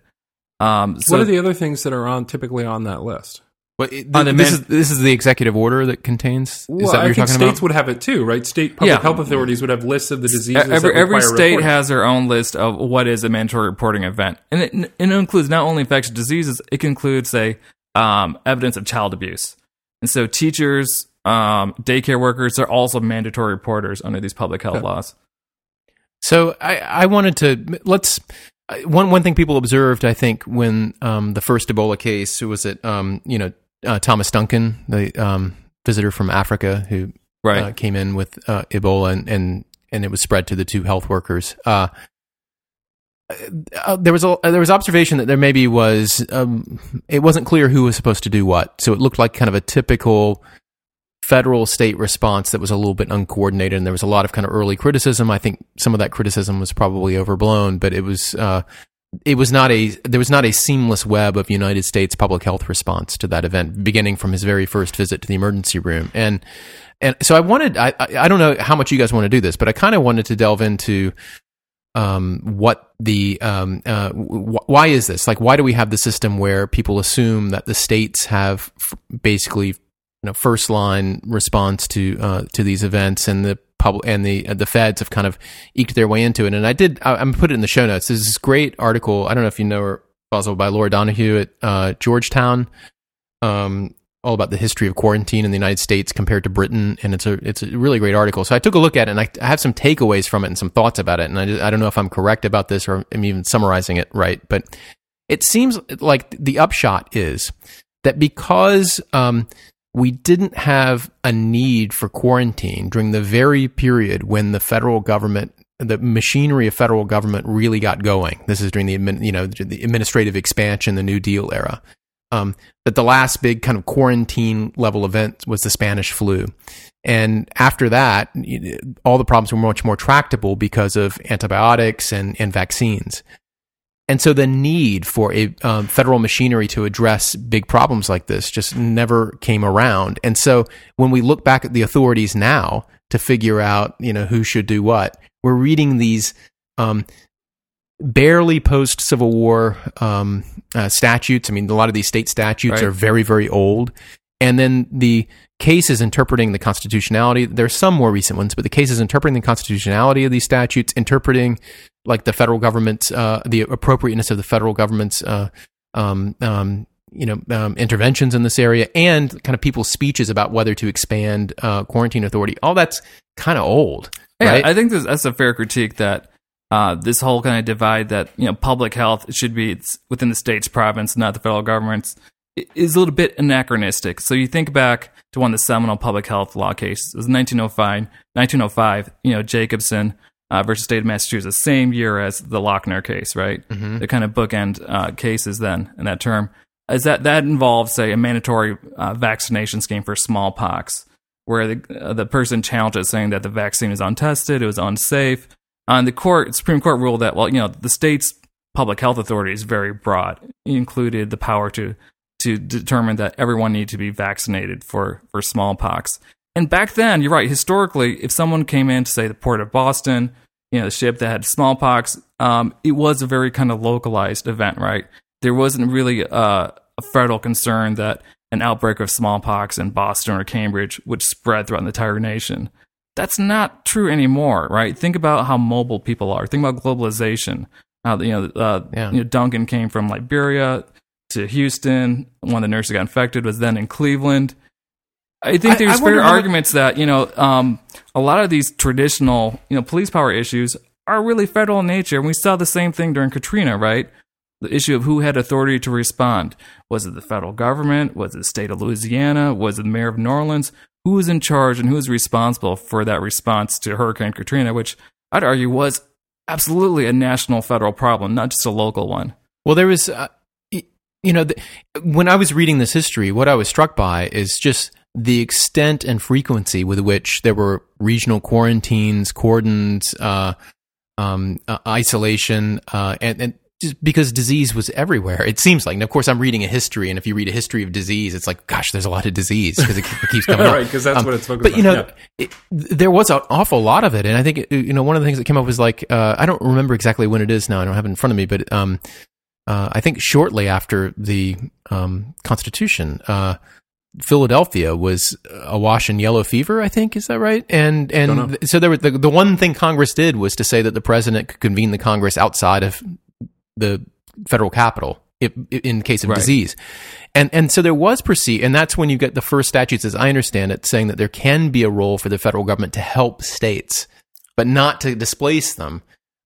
Um, so what are the other things that are on typically on that list? But it, On the this, is, this is the executive order that contains. Is that what I you're think talking states about? would have it too, right? State public Yeah. health authorities would have lists of the diseases. every that every state reporting. has their own list of what is a mandatory reporting event, and it, and it includes not only infectious diseases, it can include, say, um, evidence of child abuse, and so teachers, um, daycare workers are also mandatory reporters under these public health Okay. laws. So I, I wanted to let's uh, one one thing people observed I think when um, the first Ebola case was it um, you know uh, Thomas Duncan the um, visitor from Africa who Right. uh, came in with uh, Ebola and, and and it was spread to the two health workers. Uh, uh, there was a there was observation that there maybe was um, it wasn't clear who was supposed to do what, so it looked like kind of a typical federal state response that was a little bit uncoordinated, and there was a lot of kind of early criticism. I think some of that criticism was probably overblown, but it was uh, it was not a there was not a seamless web of United States public health response to that event, beginning from his very first visit to the emergency room, and and so I wanted I I, don't know how much you guys want to do this, but I kind of wanted to delve into um, what the um, uh, wh- why is this? Like why do we have the system where people assume that the states have f- basically you know first line response to uh, to these events and the and the uh, the feds have kind of eked their way into it and I did I, I'm put it in the show notes there's this great article I don't know if you know her also by Laura Donohue at uh, Georgetown um, all about the history of quarantine in the United States compared to Britain, and it's a it's a really great article. So I took a look at it, and I, I have some takeaways from it and some thoughts about it. And I just, I don't know if I'm correct about this or I'm even summarizing it right, but it seems like the upshot is that because um, we didn't have a need for quarantine during the very period when the federal government the machinery of federal government really got going. This is during the you know the administrative expansion, the New Deal era. Um, but the last big kind of quarantine level event was the Spanish flu. And after that, all the problems were much more tractable because of antibiotics and, and vaccines. And so the need for a um, federal machinery to address big problems like this just never came around. And so when we look back at the authorities now to figure out, you know, who should do what, we're reading these um, barely post Civil War um, uh, statutes. I mean, a lot of these state statutes Right. are very, very old. And then the cases interpreting the constitutionality, there's some more recent ones, but the cases interpreting the constitutionality of these statutes, interpreting like the federal government's, uh, the appropriateness of the federal government's, uh, um, um, you know, um, interventions in this area, and kind of people's speeches about whether to expand uh, quarantine authority. All that's kind of old, Yeah, right? I think this, that's a fair critique that uh, this whole kind of divide that you know public health should be within the state's province, not the federal government's, is a little bit anachronistic. So you think back to one of the seminal public health law cases. It was 1905, 1905. You know Jacobson uh, versus state of Massachusetts, same year as the Lochner case, right? Mhm. The kind of bookend uh, cases then in that term. Is that that involves say a mandatory uh, vaccination scheme for smallpox? where the, uh, the person challenged it saying that the vaccine is untested, it was unsafe. And the court, Supreme Court ruled that, well, you know, the state's public health authority is very broad. It included the power to to determine that everyone needed to be vaccinated for, for smallpox. And back then, you're right, historically, if someone came in to say the port of Boston, you know, the ship that had smallpox, um, it was a very kind of localized event, right? There wasn't really uh, a federal concern that an outbreak of smallpox in Boston or Cambridge would spread throughout the entire nation. That's not true anymore, right? Think about how mobile people are. Think about globalization. How you know, uh, Yeah. you know, Duncan came from Liberia to Houston. One of the nurses got infected was then in Cleveland. I think there's I wonder fair arguments that you know um, a lot of these traditional you know police power issues are really federal in nature, and we saw the same thing during Katrina, right? The issue of who had authority to respond was it the federal government? Was it the state of Louisiana? Was it the mayor of New Orleans? Who was in charge and who was responsible for that response to Hurricane Katrina, which I'd argue was absolutely a national federal problem, not just a local one. Well, there was, uh, y- you know, the, when I was reading this history, what I was struck by is just the extent and frequency with which there were regional quarantines, cordons, uh, um, uh, isolation, uh, and, and just because disease was everywhere. It seems like. And of course, I'm reading a history, and if you read a history of disease, it's like, gosh, there's a lot of disease because it, it, keeps coming *laughs* right, up. because that's Um, what it's focused but you know, Yeah. it, there was an awful lot of it, and I think you know one of the things that came up was like uh, I don't remember exactly when it is now. I don't have it in front of me, but um, uh, I think shortly after the um, Constitution, uh, Philadelphia was awash in yellow fever. I think is that right? And and so there was the, the one thing Congress did was to say that the president could convene the Congress outside of the federal capital if, in case of Right. disease. And and so there was perceived, and that's when you get the first statutes, as I understand it, saying that there can be a role for the federal government to help states, but not to displace them.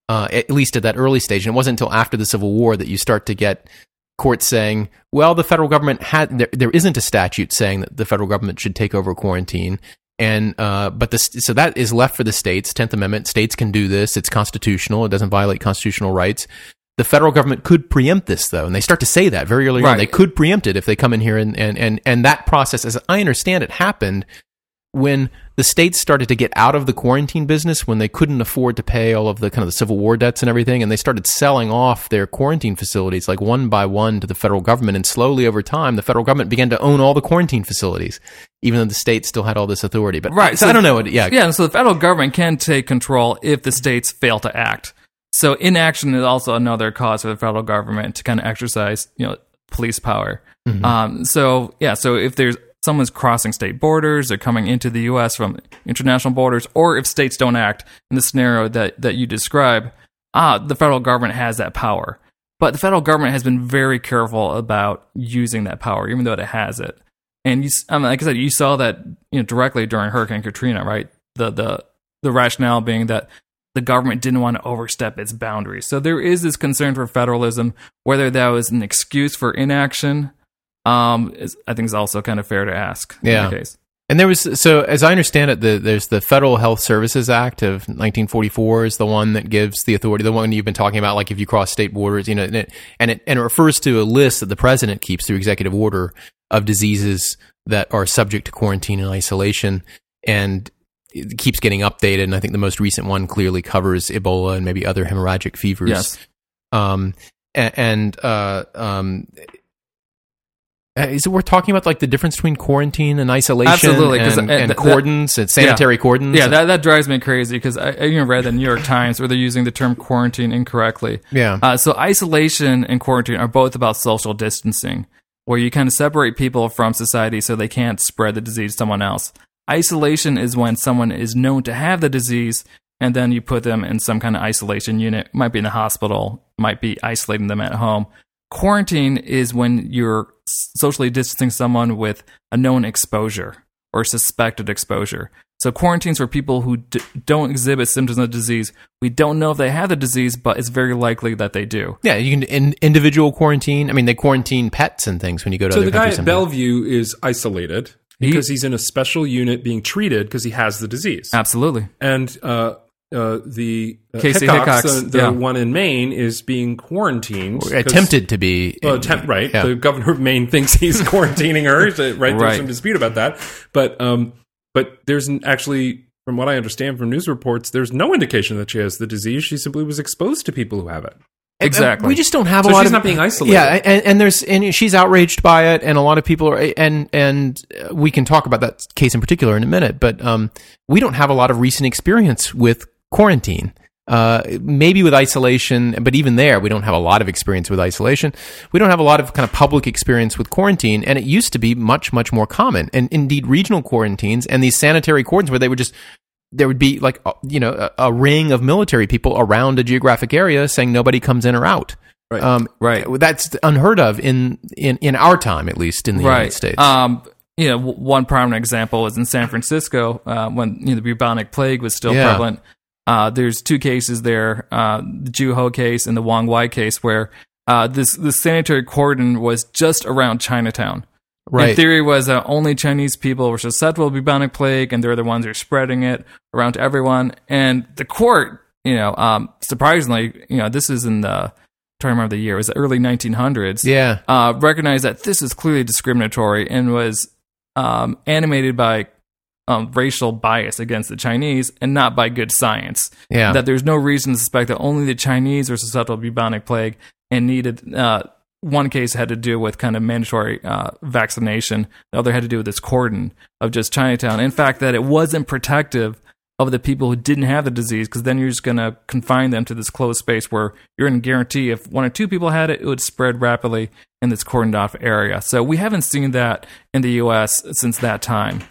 Uh, at least at that early stage, and it wasn't until after the Civil War that you start to get courts saying, "Well, the federal government had there, there isn't a statute saying that the federal government should take over quarantine." And uh, but this so that is left for the states. Tenth Amendment states can do this. It's constitutional. It doesn't violate constitutional rights. The federal government could preempt this though, and they start to say that very early on. They could preempt it if they come in here and and and and that process, as I understand it, happened when the states started to get out of the quarantine business when they couldn't afford to pay all of the kind of the civil war debts and everything and they started selling off their quarantine facilities like one by one to the federal government and slowly over time the federal government began to own all the quarantine facilities even though the states still had all this authority but Right, so, i don't know what yeah Yeah, so the federal government can take control if the states fail to act. So inaction is also another cause for the federal government to kind of exercise, you know, police power. Mm-hmm. Um, so yeah, so if there's someone's crossing state borders, they're coming into the U.S. from international borders, or if states don't act in the scenario that that you describe, ah, the federal government has that power. But the federal government has been very careful about using that power, even though it has it. And you, I mean, like I said, you saw that you know directly during Hurricane Katrina, right? The the the rationale being that the government didn't want to overstep its boundaries. So there is this concern for federalism, whether that was an excuse for inaction. Um, is, I think is also kind of fair to ask. Yeah. In case. And there was so as I understand it, the, there's the Federal Health Services Act of 1944 is the one that gives the authority, the one you've been talking about, like if you cross state borders, you know, and it and it, and it refers to a list that the president keeps through executive order of diseases that are subject to quarantine and isolation, and it keeps getting updated. And I think the most recent one clearly covers Ebola and maybe other hemorrhagic fevers. Yes. Um, a- and uh, um, is it worth talking about like the difference between quarantine and isolation Absolutely, and, uh, and that- cordons and sanitary cordons? Yeah, that, that drives me crazy because I, I even read the New York Times where they're using the term quarantine incorrectly. yeah. Uh, so isolation and quarantine are both about social distancing, where you kind of separate people from society so they can't spread the disease to someone else. Isolation is when someone is known to have the disease, and then you put them in some kind of isolation unit. Might be in the hospital, might be isolating them at home. Quarantine is when you're socially distancing someone with a known exposure or suspected exposure. So quarantines for people who d- don't exhibit symptoms of the disease. We don't know if they have the disease, but it's very likely that they do. yeah, you can in, individual quarantine. I mean, they quarantine pets and things when you go to So other the guy countries. at. Bellevue is isolated He- because he's in a special unit being treated because he has the disease. Absolutely. And uh, uh, the uh, Kaci Hickox, Hickox, uh, the yeah. one in Maine, is being quarantined. attempted to be. Well, attempt, right. Yeah. The governor of Maine *laughs* thinks he's quarantining her. so, right. There's some dispute about that. But um, but there's actually, from what I understand from news reports, there's no indication that she has the disease. She simply was exposed to people who have it. And- and Exactly. We just don't have So a lot she's of not being isolated. Yeah, and, and there's and she's outraged by it, and a lot of people are, and and uh, we can talk about that case in particular in a minute. But um, we don't have a lot of recent experience with quarantine. Uh, maybe with isolation, but even there, we don't have a lot of experience with isolation. We don't have a lot of kind of public experience with quarantine, and it used to be much, much more common. And indeed, regional quarantines and these sanitary cordons where they would just there would be like uh, you know a, a ring of military people around a geographic area saying nobody comes in or out. Right. Um, Right. That's unheard of in in in our time, at least in the United. States. Um, you know, w- one prominent example is in San Francisco uh, when you know, the bubonic plague was still Yeah. prevalent. Uh, there's two cases there: uh, the Jew Ho case and the Wong Wai case, where uh, this this sanitary cordon was just around Chinatown. right. The theory was that only Chinese people were susceptible to bubonic plague, and they're the ones who are spreading it around to everyone. And the court, you know, um, surprisingly, you know, this is in the trying to remember the year, it was the early 1900s yeah. uh, recognized that this is clearly discriminatory and was um, animated by um, racial bias against the Chinese and not by good science. Yeah. That there's no reason to suspect that only the Chinese were susceptible to bubonic plague and needed. Uh, one case had to do with kind of mandatory uh, vaccination. The other had to do with this cordon of just Chinatown. In fact, that it wasn't protective of the people who didn't have the disease because then you're just going to confine them to this closed space where you're going to guarantee if one or two people had it, it would spread rapidly in this cordoned off area. So we haven't seen that in the U.S. since that time,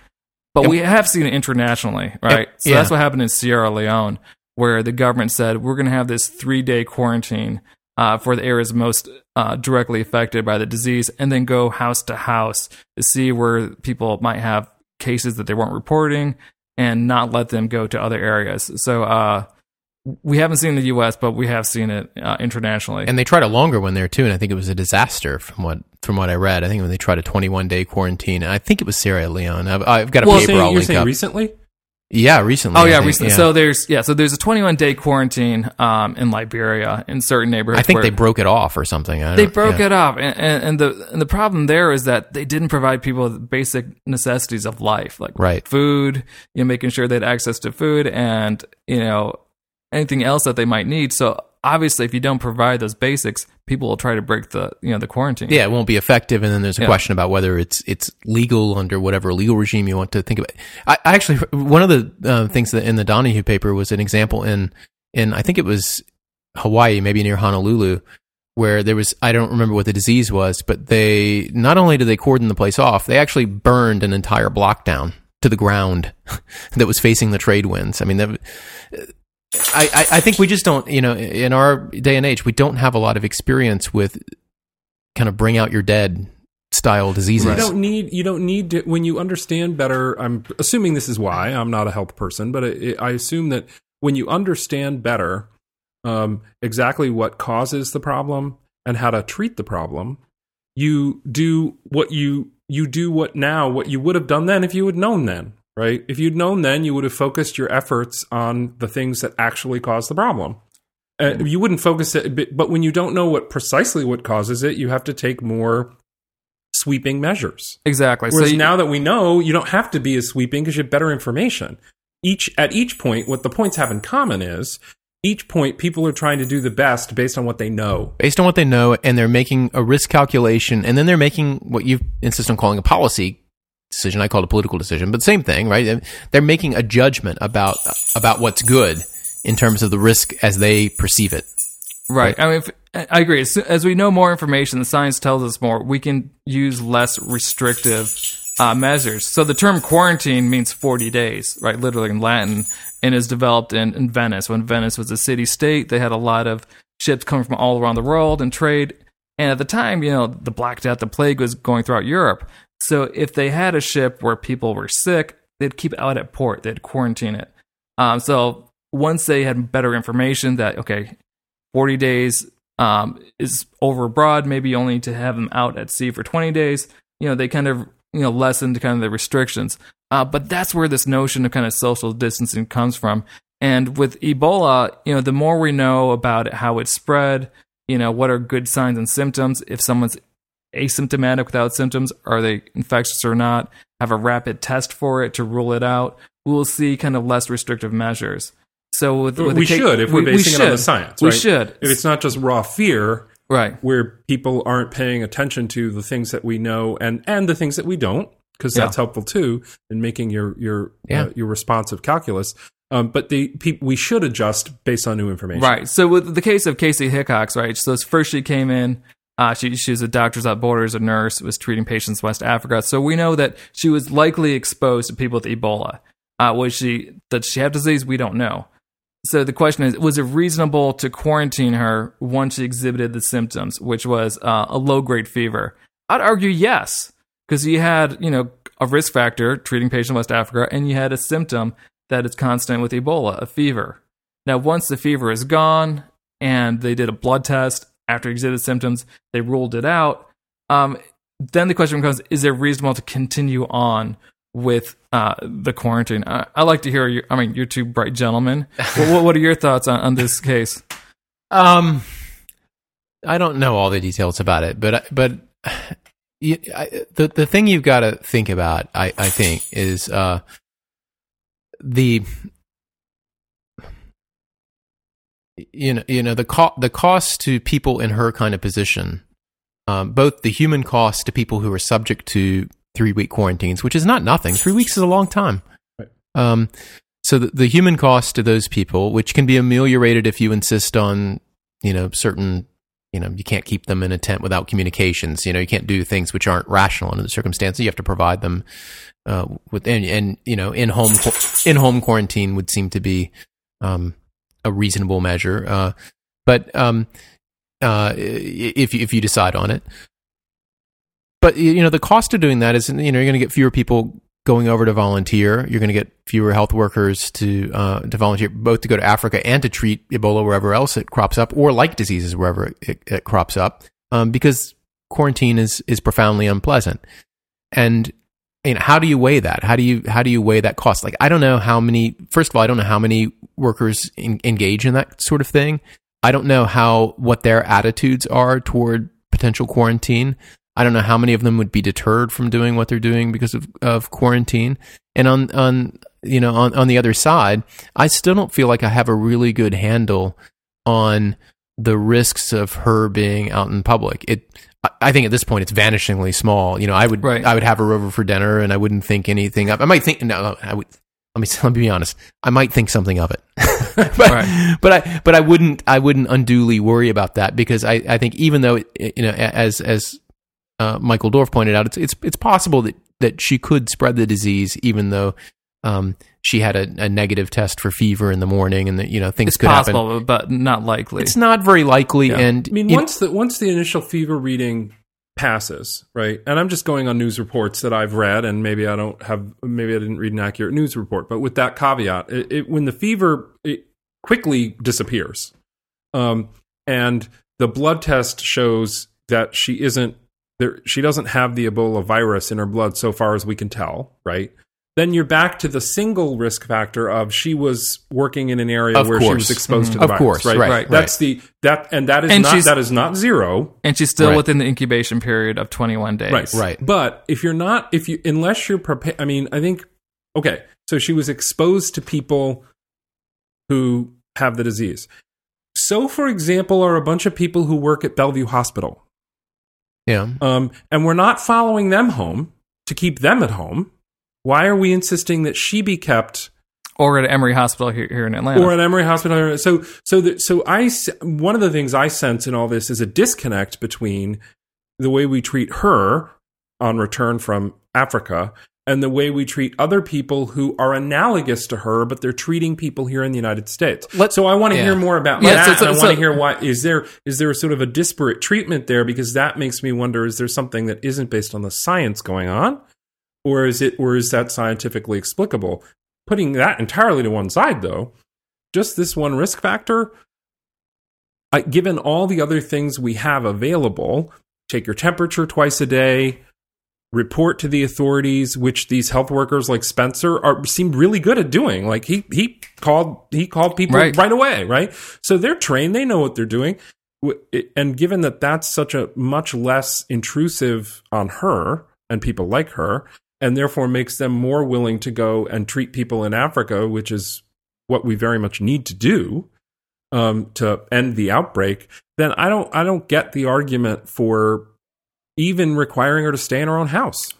but we have seen it internationally, right? So yeah. that's what happened in Sierra Leone, where the government said we're going to have this three day quarantine. Uh, for the areas most uh, directly affected by the disease, and then go house to house to see where people might have cases that they weren't reporting, and not let them go to other areas. So uh, we haven't seen the U.S., but we have seen it uh, internationally. and they tried a longer one there too, and I think it was a disaster from what from what I read. I think when they tried a 21 day quarantine, and I think it was Sierra Leone. I've, I've got a Well, paper saying, I'll you're saying up. recently? yeah, recently. oh yeah, recently. So there's yeah, so there's a 21 day quarantine um, in Liberia in certain neighborhoods. I think they broke it off or something. I they broke yeah. it off, and, and, and the and the problem there is that they didn't provide people with basic necessities of life, like Right. food, you know, making sure they had access to food, and you know anything else that they might need. So obviously, if you don't provide those basics, people will try to break the you know the quarantine. Yeah, it won't be effective, and then there's a Yeah. question about whether it's it's legal under whatever legal regime you want to think about. I, I actually one of the uh, things that in the Donohue paper was an example in in I think it was Hawaii, maybe near Honolulu, where there was I don't remember what the disease was, but they not only did they cordon the place off, they actually burned an entire block down to the ground *laughs* that was facing the trade winds. I mean, that, I, I think we just don't you know in our day and age we don't have a lot of experience with kind of bring out your dead style diseases. You don't need. You don't need to. When you understand better, I'm assuming this is why I'm not a health person, but I assume that when you understand better um, exactly what causes the problem and how to treat the problem, you do what you you do what now what you would have done then if you had known then. Right? If you'd known then, you would have focused your efforts on the things that actually cause the problem. Uh, you wouldn't focus it, but- but when you don't know what precisely what causes it, you have to take more sweeping measures. exactly. Whereas so you, now that we know, you don't have to be as sweeping because you have better information. Each at each point, what the points have in common is each point people are trying to do the best based on what they know. based on what they know, and they're making a risk calculation, and then they're making what you insist on calling a policy decision. I call it a political decision, but same thing, right? They're making a judgment about about what's good in terms of the risk as they perceive it. Right. I mean, if, I agree. As, as we know more information, the science tells us more. We can use less restrictive uh, measures. So the term quarantine means 40 days, right? Literally in Latin, and is developed in, in Venice. When Venice was a city state, they had a lot of ships coming from all around the world and trade. And at the time, you know, the Black Death, the plague was going throughout Europe. So if they had a ship where people were sick, they'd keep out at port. They'd quarantine it. Um, so once they had better information that okay, 40 days um, is overbroad, maybe only to have them out at sea for 20 days. You know, they kind of you know lessened kind of the restrictions. Uh, but that's where this notion of kind of social distancing comes from. And with Ebola, you know, the more we know about it, how it spread, you know, what are good signs and symptoms. If someone's asymptomatic without symptoms, are they infectious or not? Have a rapid test for it to rule it out. We will see kind of less restrictive measures. So with, with we the ca- should if we're we- we basing it on the should. science. We should. If it's not just raw fear, Right. where people aren't paying attention to the things that we know and and the things that we don't because Yeah. that's helpful too in making your your Yeah. uh, your responsive calculus um, but the peop we should adjust based on new information Right. So with the case of Kaci Hickox, right? So first she came in. Uh, she she was a Doctors Without Borders, a nurse, was treating patients in West Africa. So we know that she was likely exposed to people with Ebola. Uh, was she that she had disease? We don't know. So the question is, was it reasonable to quarantine her once she exhibited the symptoms, which was uh, a low grade fever? I'd argue yes, because you had you know a risk factor treating patients in West Africa, and you had a symptom that is constant with Ebola, a fever. Now, once the fever is gone and they did a blood test after exhibited symptoms, they ruled it out. Um, then the question becomes: Is it reasonable to continue on with uh, the quarantine? I, I like to hear. Your, I mean, you're two bright gentlemen. what, what- are your thoughts on, on this case? Um, I don't know all the details about it, but but you, I, the the thing you've got to think about, I I think, is uh, the you know you know the co- the cost to people in her kind of position, um, both the human cost to people who are subject to three week quarantines, which is not nothing. Three weeks is a long time. Right. Um, so the, the human cost to those people, which can be ameliorated if you insist on you know certain you know you can't keep them in a tent without communications you know you can't do things which aren't rational under the circumstances you have to provide them uh, with and, and you know in home in home quarantine would seem to be um, a reasonable measure uh, but um, uh, if if you decide on it but you know the cost of doing that is you know you're going to get fewer people going over to volunteer. You're going to get fewer health workers to uh, to volunteer, both to go to Africa and to treat Ebola wherever else it crops up, or like diseases wherever it, it crops up, um, because quarantine is is profoundly unpleasant. And you know, how do you weigh that? How do you how do you weigh that cost? Like, I don't know how many. First of all, I don't know how many workers in, engage in that sort of thing. I don't know how what their attitudes are toward potential quarantine. I don't know how many of them would be deterred from doing what they're doing because of, of quarantine. And on, on, you know, on, on the other side, I still don't feel like I have a really good handle on the risks of her being out in public. It, I think at this point it's vanishingly small. You know, I would, Right. I would have her over for dinner and I wouldn't think anything of, I might think, no, I would, let me, *laughs* let me be honest. I might think something of it, *laughs* but, Right. but I, but I wouldn't, I wouldn't unduly worry about that because I, I think even though, it, you know, as, as, uh, Michael Dorf pointed out, it's it's it's possible that that she could spread the disease, even though um, she had a, a negative test for fever in the morning, and that you know things It's could happen. but not likely. It's not very likely, Yeah. and I mean, you- once the once the initial fever reading passes, right? And I'm just going on news reports that I've read, and maybe I don't have, maybe I didn't read an accurate news report, but with that caveat, it, it, when the fever it quickly disappears, um, and the blood test shows that she isn't there, she doesn't have the Ebola virus in her blood, so far as we can tell, right? Then you're back to the single risk factor of she was working in an area Of where she was exposed to Mhm. the Of virus, course, right? right, right. That's the that and that is and not that is not zero, and she's still Right. within the incubation period of 21 days. right? Right. But if you're not, if you unless you're prepared, I mean, I think okay. So she was exposed to people who have the disease. So, for example, are a bunch of people who work at Bellevue Hospital, yeah, um, and we're not following them home to keep them at home. Why are we insisting that she be kept Or at Emory Hospital here, here in Atlanta. or at Emory Hospital. So, so, the, so I, one of the things I sense in all this is a disconnect between the way we treat her on return from Africa and the way we treat other people who are analogous to her, but they're treating people here in the United States. Let- so I want to yeah. hear more about Yeah, that. so- so- I want to hear why is there is there sort of a disparate treatment there because that makes me wonder is there something that isn't based on the science going on, or is it or is that scientifically explicable? Putting that entirely to one side, though, just this one risk factor, I, given all the other things we have available, take your temperature twice a day, report to the authorities, which these health workers like Spencer are seem really good at doing. Like he he called he called people Right. right, away, right? So they're trained, they know what they're doing. And given that that's such a much less intrusive on her and people like her, and therefore makes them more willing to go and treat people in Africa, which is what we very much need to do um, to end the outbreak, then I don't I don't get the argument for even requiring her to stay in her own house.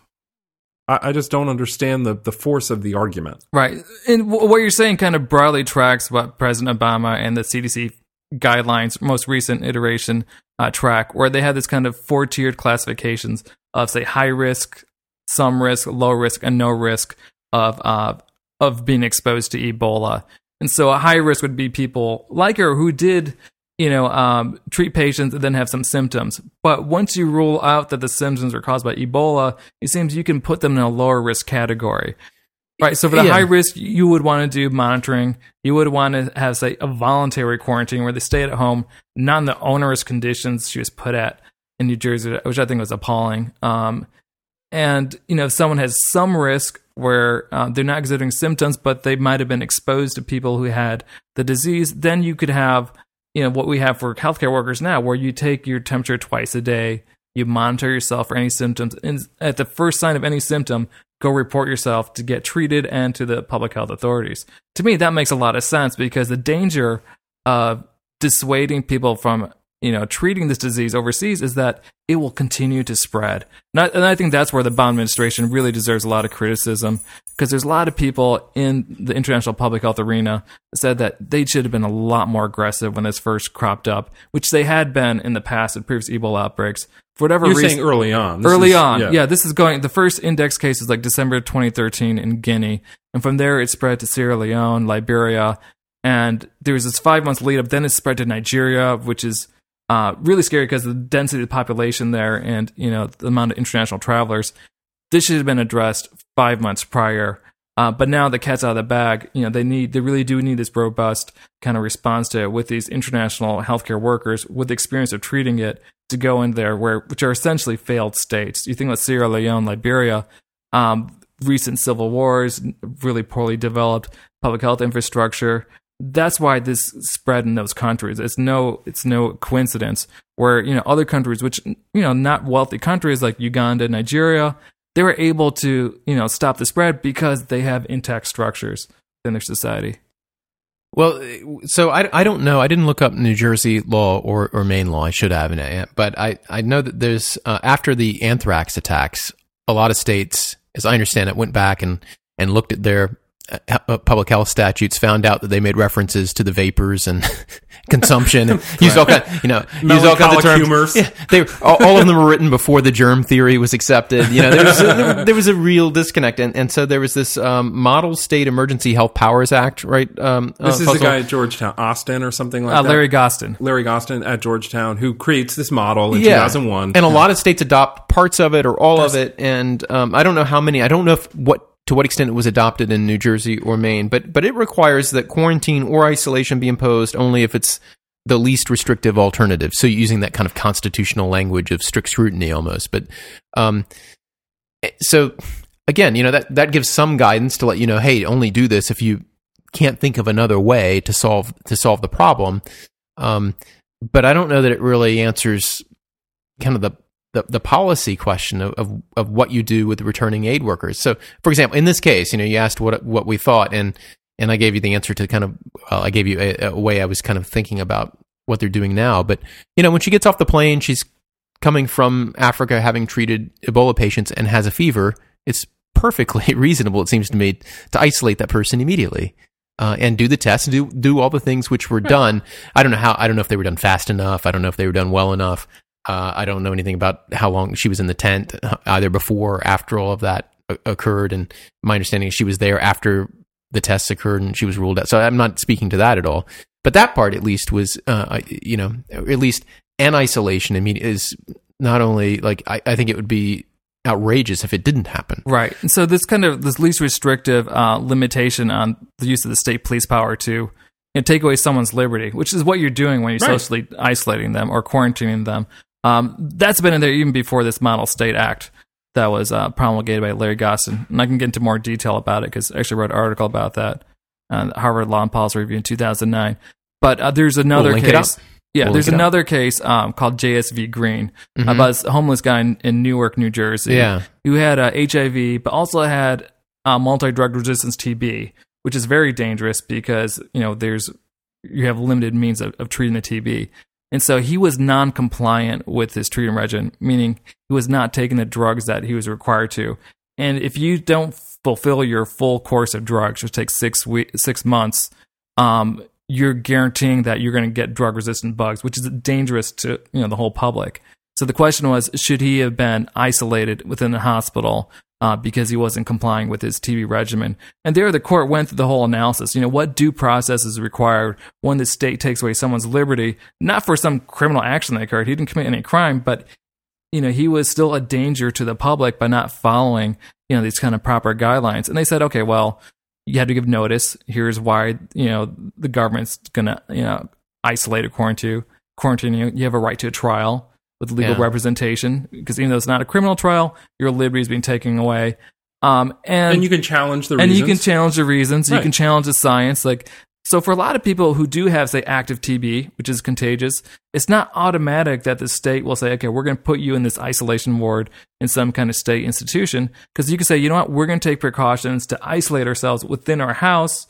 I, just don't understand the the force of the argument. Right. And w- what you're saying kind of broadly tracks what President Obama and the CDC guidelines, most recent iteration, uh, track, where they had this kind of four tiered classifications of, say, high risk, some risk, low risk, and no risk of, uh, of being exposed to Ebola. And so a high risk would be people like her who did, you know, um, treat patients and then have some symptoms. But once you rule out that the symptoms are caused by Ebola, it seems you can put them in a lower risk category. Right. So for the Yeah. high risk, you would want to do monitoring. You would want to have, say, a voluntary quarantine where they stay at home, not in the onerous conditions she was put at in New Jersey, which I think was appalling. Um, and you know, if someone has some risk where uh, they're not exhibiting symptoms, but they might have been exposed to people who had the disease, then you could have, you know, what we have for healthcare workers now, where you take your temperature twice a day, you monitor yourself for any symptoms, and at the first sign of any symptom, go report yourself to get treated and to the public health authorities. To me, that makes a lot of sense because the danger of dissuading people from you know treating this disease overseas is that it will continue to spread. And I, and I think that's where the Biden administration really deserves a lot of criticism because there's a lot of people in the international public health arena that said that they should have been a lot more aggressive when this first cropped up, which they had been in the past in previous Ebola outbreaks. For whatever You're reason, saying early on. This early is- on. Yeah. this is going. The first index case is like December 2013 in Guinea, and from there it spread to Sierra Leone, Liberia, and there was this five months lead up. Then it spread to Nigeria, which is uh, really scary because of the density of the population there, and you know the amount of international travelers. This should have been addressed five months prior. Uh, but now the cat's out of the bag. You know they need, they really do need this robust kind of response to it with these international healthcare workers with the experience of treating it to go in there, where which are essentially failed states. You think about Sierra Leone, Liberia, um, recent civil wars, really poorly developed public health infrastructure. That's why this spread in those countries. It's no, it's no coincidence. Where you know other countries, which you know not wealthy countries like Uganda, Nigeria, they were able to you know stop the spread because they have intact structures in their society. Well, so I, I don't know. I didn't look up New Jersey law or, or Maine law. I should have, but I, I know that there's uh, after the anthrax attacks, a lot of states, as I understand it, went back and and looked at their public health statutes, found out that they made references to the vapors and *laughs* consumption, and *laughs* used all kind, you know, used all kinds of terms. humors. Yeah, they all, all of them were written before the germ theory was accepted. You know, there was a, there, there was a real disconnect, and, and so there was this um, Model State Emergency Health Powers Act, right? Um, This uh, is the Fussell? guy at Georgetown, Austin or something like Uh, that. Larry Gostin. Larry Gostin at Georgetown, who creates this model in Yeah. 2001. and a lot of states adopt parts of it or all of it, and um, I don't know how many. I don't know if what to what extent it was adopted in New Jersey or Maine, but but it requires that quarantine or isolation be imposed only if it's the least restrictive alternative. So using that kind of constitutional language of strict scrutiny almost, but um, so again, you know that that gives some guidance to let you know, hey, only do this if you can't think of another way to solve to solve the problem. Um, but I don't know that it really answers kind of the the, the policy question of, of of what you do with returning aid workers. So, for example, in this case, you know, you asked what what we thought, and and I gave you the answer to kind of well, I gave you a, a way I was kind of thinking about what they're doing now. But you know, when she gets off the plane, she's coming from Africa, having treated Ebola patients, and has a fever. It's perfectly *laughs* reasonable, it seems to me, to isolate that person immediately. Uh, and do the test and do do all the things which were done. I don't know how. I don't know if they were done fast enough. I don't know if they were done well enough. Uh, I don't know anything about how long she was in the tent, uh, either before or after all of that occurred. And my understanding is she was there after the tests occurred and she was ruled out. So I'm not speaking to that at all. But that part, at least, was uh, you know at least an isolation. I mean, is not only like I, I think it would be outrageous if it didn't happen. Right. And so this kind of this least restrictive uh, limitation on the use of the state police power to you know, take away someone's liberty, which is what you're doing when you're Right. socially isolating them or quarantining them. Um, that's been in there even before this Model State Act that was uh, promulgated by Larry Gostin. And I can get into more detail about it because I actually wrote an article about that on the Harvard Law and Policy Review in 2009. But uh, there's another it case. Yeah, We'll there's it up. another case um, called JSV Green Mhm. about this homeless guy in, in Newark, New Jersey Yeah. who had uh, HIV, but also had uh, multi-drug resistance TB, which is very dangerous because you know there's you have limited means of, of treating the TB, and so he was non-compliant with his treatment regimen, meaning he was not taking the drugs that he was required to. And if you don't fulfill your full course of drugs, which takes six week, six months, um, you're guaranteeing that you're going to get drug-resistant bugs, which is dangerous to you know the whole public. So the question was, should he have been isolated within the hospital uh, because he wasn't complying with his TB regimen? And there, the court went through the whole analysis. You know, what due process is required when the state takes away someone's liberty, not for some criminal action that occurred. He didn't commit any crime, but you know, he was still a danger to the public by not following, you know, these kind of proper guidelines. And they said, okay, well, you had to give notice. Here's why, you know, the government's gonna, you know, isolate or quarantine quarantine you. You have a right to a trial with legal Yeah. representation because even though it's not a criminal trial, your liberty is being taken away. Um, and, and you can challenge the and reasons. you can challenge the reasons. You can challenge the science. Like So for a lot of people who do have, say, active TB, which is contagious, it's not automatic that the state will say, okay, we're going to put you in this isolation ward in some kind of state institution. Because you can say, you know what, we're going to take precautions to isolate ourselves within our house,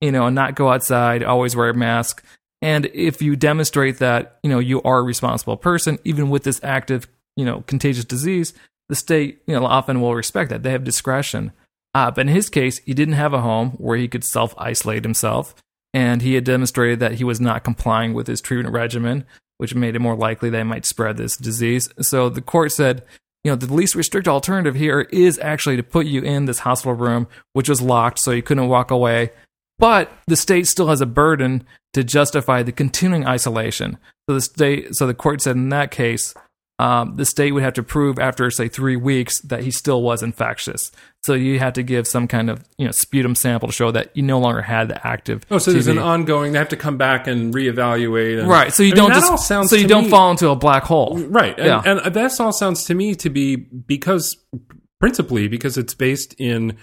you know, and not go outside, always wear a mask. And if you demonstrate that, you know, you are a responsible person, even with this active, you know, contagious disease, the state, you know, often will respect that. They have discretion. Uh, but in his case, he didn't have a home where he could self isolate himself and he had demonstrated that he was not complying with his treatment regimen, which made it more likely he might spread this disease. So the court said, you know, the least restrictive alternative here is actually to put you in this hospital room, which was locked, so you couldn't walk away. But the state still has a burden to justify the continuing isolation. So the state, so the court said in that case, um, the state would have to prove after say three weeks that he still was infectious. So you had to give some kind of you know sputum sample to show that you no longer had the active. Oh, so there's an ongoing. They have to come back and reevaluate. And, right. So you I don't that just sounds so you don't me- fall into a black hole. Right. And, Yeah. and that all sounds to me to be because principally because it's based in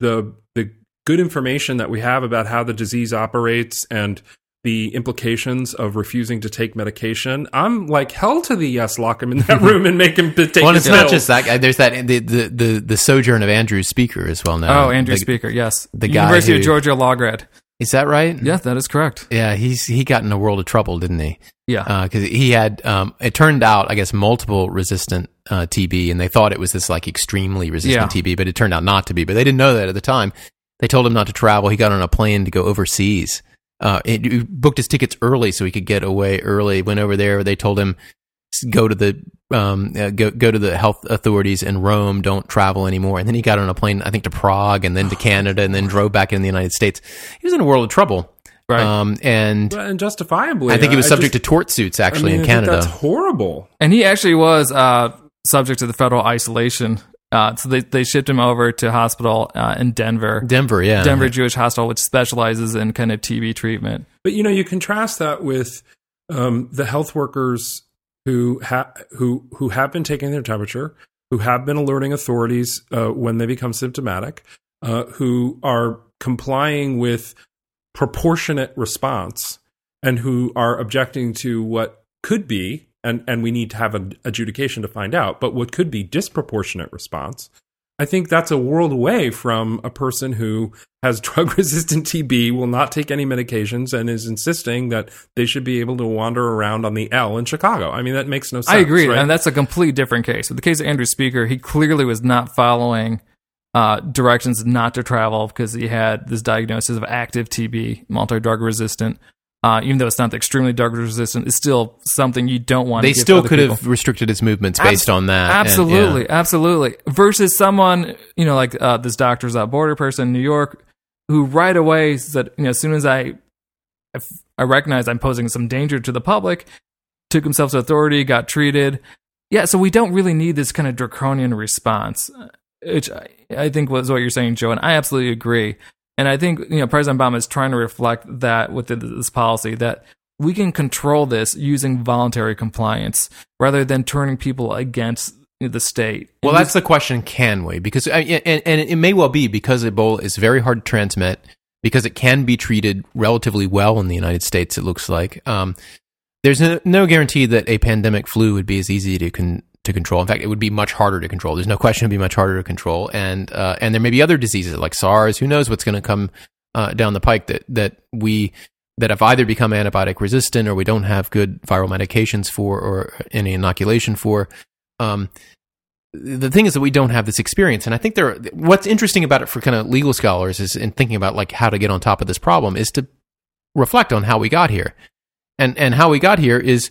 the the good information that we have about how the disease operates and the implications of refusing to take medication. I'm like hell to the yes, lock him in that *laughs* room and make him take Well, and his it's not just that. There's that the the the, the sojourn of Andrew Speaker as well now. oh, Andrew The- Speaker, yes, the guy University who- of Georgia law grad. Is that right? Yeah, that is correct. Yeah, he's he got in a world of trouble, didn't he? Yeah, because he had um, it turned out I guess multiple resistant uh, TB, and they thought it was this like extremely resistant Yeah. TB, but it turned out not to be. But they didn't know that at the time. They told him not to travel. He got on a plane to go overseas. Uh, he he booked his tickets early so he could get away early. Went over there. They told him go to the um, uh, go go to the health authorities in Rome. Don't travel anymore. And then he got on a plane, I think, to Prague, and then to *sighs* Canada, and then drove back in the United States. He was in a world of trouble. right. Um, and and justifiably. I think he was subject just- to tort suits actually I mean, in Canada. that's horrible. and he actually was uh, subject to the federal isolation. Uh, so they they shipped him over to hospital uh, in Denver, Denver, yeah. Denver Jewish Hospital, which specializes in kind of TB treatment. But you know, you contrast that with um, the health workers who ha- who who have been taking their temperature, who have been alerting authorities uh, when they become symptomatic, uh, who are complying with proportionate response, and who are objecting to what could be. And, and we need to have an adjudication to find out, but what could be disproportionate response. I think that's a world away from a person who has *laughs* drug resistant TB, will not take any medications, and is insisting that they should be able to wander around on the L in Chicago. I mean, that makes no sense. I agree, right? and that's a complete different case. With the case of Andrew Speaker, he clearly was not following uh, directions not to travel because he had this diagnosis of active TB, multi-drug resistant. Uh, even though it's not extremely drug resistant, it's still something you don't want. they still could people. have restricted its movements Abs- based on that. and- Absolutely, yeah. absolutely. Versus someone, you know, like uh, this Doctors Without Border person in New York, who right away said, you know, as soon as I, if I recognize I'm posing some danger to the public, took himself to authority, got treated. Yeah, so we don't really need this kind of draconian response, which I, I think was what you're saying, Joe, and I absolutely agree. And I think you know President Obama is trying to reflect that with this policy that we can control this using voluntary compliance rather than turning people against the state. Well, that's the question: Can we? Because uh, and, and it may well be because Ebola is very hard to transmit, because it can be treated relatively well in the United States. It looks like um, there's no, no guarantee that a pandemic flu would be as easy to con- to control. In fact, it would be much harder to control. There's no question it'd be much harder to control, and uh, and there may be other diseases like SARS. Who knows what's going to come uh, down the pike that that we that have either become antibiotic resistant or we don't have good viral medications for or any inoculation for. Um, the thing is that we don't have this experience, and I think there. What's interesting about it for kind of legal scholars is in thinking about like how to get on top of this problem is to reflect on how we got here, and and how we got here is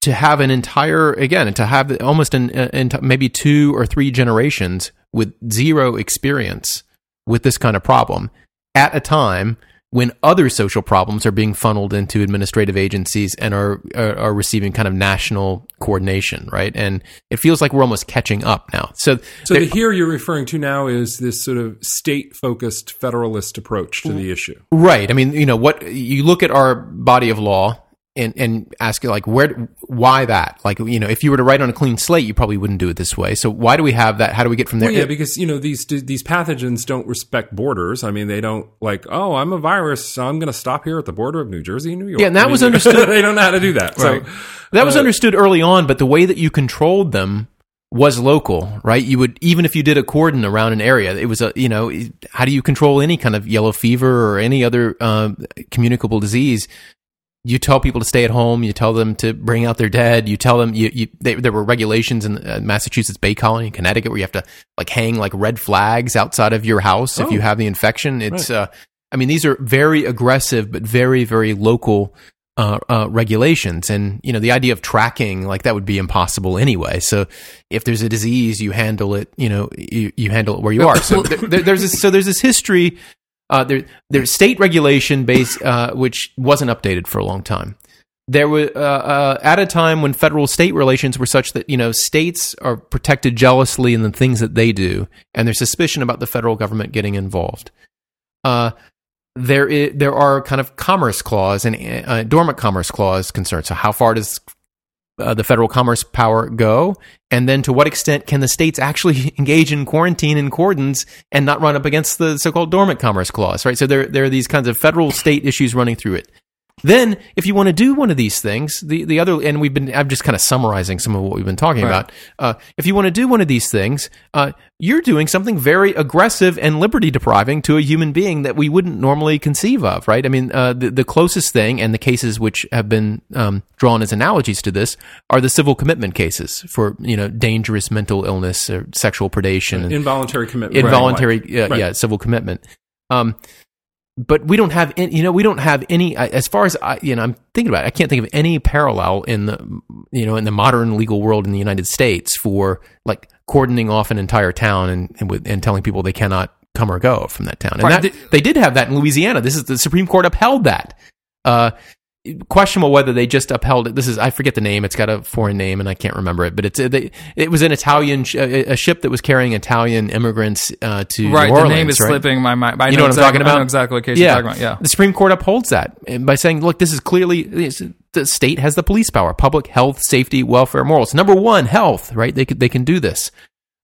to have an entire again to have almost an, uh, an maybe two or three generations with zero experience with this kind of problem at a time when other social problems are being funneled into administrative agencies and are, are are receiving kind of national coordination, right? And it feels like we're almost catching up now. So, So the here you're referring to now is this sort of state-focused federalist approach to the issue. right? I mean, you know, what you look at our body of law and and ask you like where why that like you know if you were to write on a clean slate you probably wouldn't do it this way so why do we have that how do we get from there Well, yeah, because you know these these pathogens don't respect borders. I mean, they don't like, oh, I'm a virus, so I'm going to stop here at the border of New Jersey and New York. Yeah, and that I mean, was *laughs* understood- they don't know how to do that. Right. So that was understood early on but the way that you controlled them was local right you would even if you did a cordon around an area it was a you know how do you control any kind of yellow fever or any other um, communicable disease you tell people to stay at home. You tell them to bring out their dead. You tell them you, you they, there were regulations in uh, Massachusetts Bay Colony, in Connecticut, where you have to like hang like red flags outside of your house if Oh. you have the infection. It's uh, I mean these are very aggressive but very very local uh, uh, regulations, and you know the idea of tracking like that would be impossible anyway. So if there's a disease, you handle it. You know you, you handle it where you *laughs* are. So there- there's this, so there's this history. Uh, there, there's state regulation base, uh, which wasn't updated for a long time. There was uh, uh, at a time when federal state relations were such that you know states are protected jealously in the things that they do, and there's suspicion about the federal government getting involved. Uh, there is, there are kind of commerce clause and dormant commerce clause concerns. So how far does uh, the federal commerce power go? And then to what extent can the states actually *laughs* engage in quarantine and cordons and not run up against the so-called dormant commerce clause, right? So there, there are these kinds of federal state issues running through it. Then, if you want to do one of these things, the, the other, and we've been, I'm just kind of summarizing some of what we've been talking Right. about. Uh, if you want to do one of these things, uh, you're doing something very aggressive and liberty depriving to a human being that we wouldn't normally conceive of, right? I mean, uh, the, the closest thing, and the cases which have been um, drawn as analogies to this, are the civil commitment cases for, you know, dangerous mental illness or sexual predation. involuntary commitment, involuntary Right. yeah, Right. yeah civil commitment um but we don't have any, you know we don't have any as far as I you know I'm thinking about it, I can't think of any parallel in the you know in the modern legal world in the United States for like cordoning off an entire town and and, with, and telling people they cannot come or go from that town. And Right, that, they did have that in Louisiana. This is the Supreme Court upheld that. Uh questionable whether they just upheld it. This is I forget the name. It's got a foreign name and I can't remember it. But it's they, it was an Italian sh- a, ship that was carrying Italian immigrants uh, to Right, New the name is right? slipping my mind. I You know what I'm talking about? I know exactly what case Yeah. you're talking about. Yeah. The Supreme Court upholds that by saying, look, this is clearly this- the state has the police power, public health, safety, welfare, morals. Number one, health. Right? They could they can do this,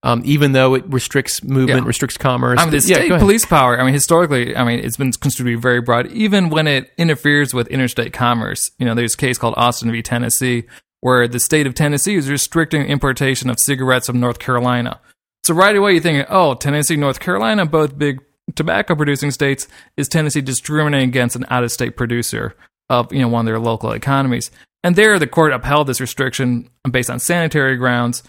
um, even though it restricts movement, Yeah. restricts commerce. I mean, the state ahead. police power. I mean, historically, I mean, it's been construed to be very broad, even when it interferes with interstate commerce. You know, there's a case called Austin v. Tennessee, where the state of Tennessee is restricting importation of cigarettes from North Carolina. So right away, you're thinking, oh, Tennessee, North Carolina, both big tobacco producing states. Is Tennessee discriminating against an out of state producer of you know one of their local economies? And there, the court upheld this restriction based on sanitary grounds.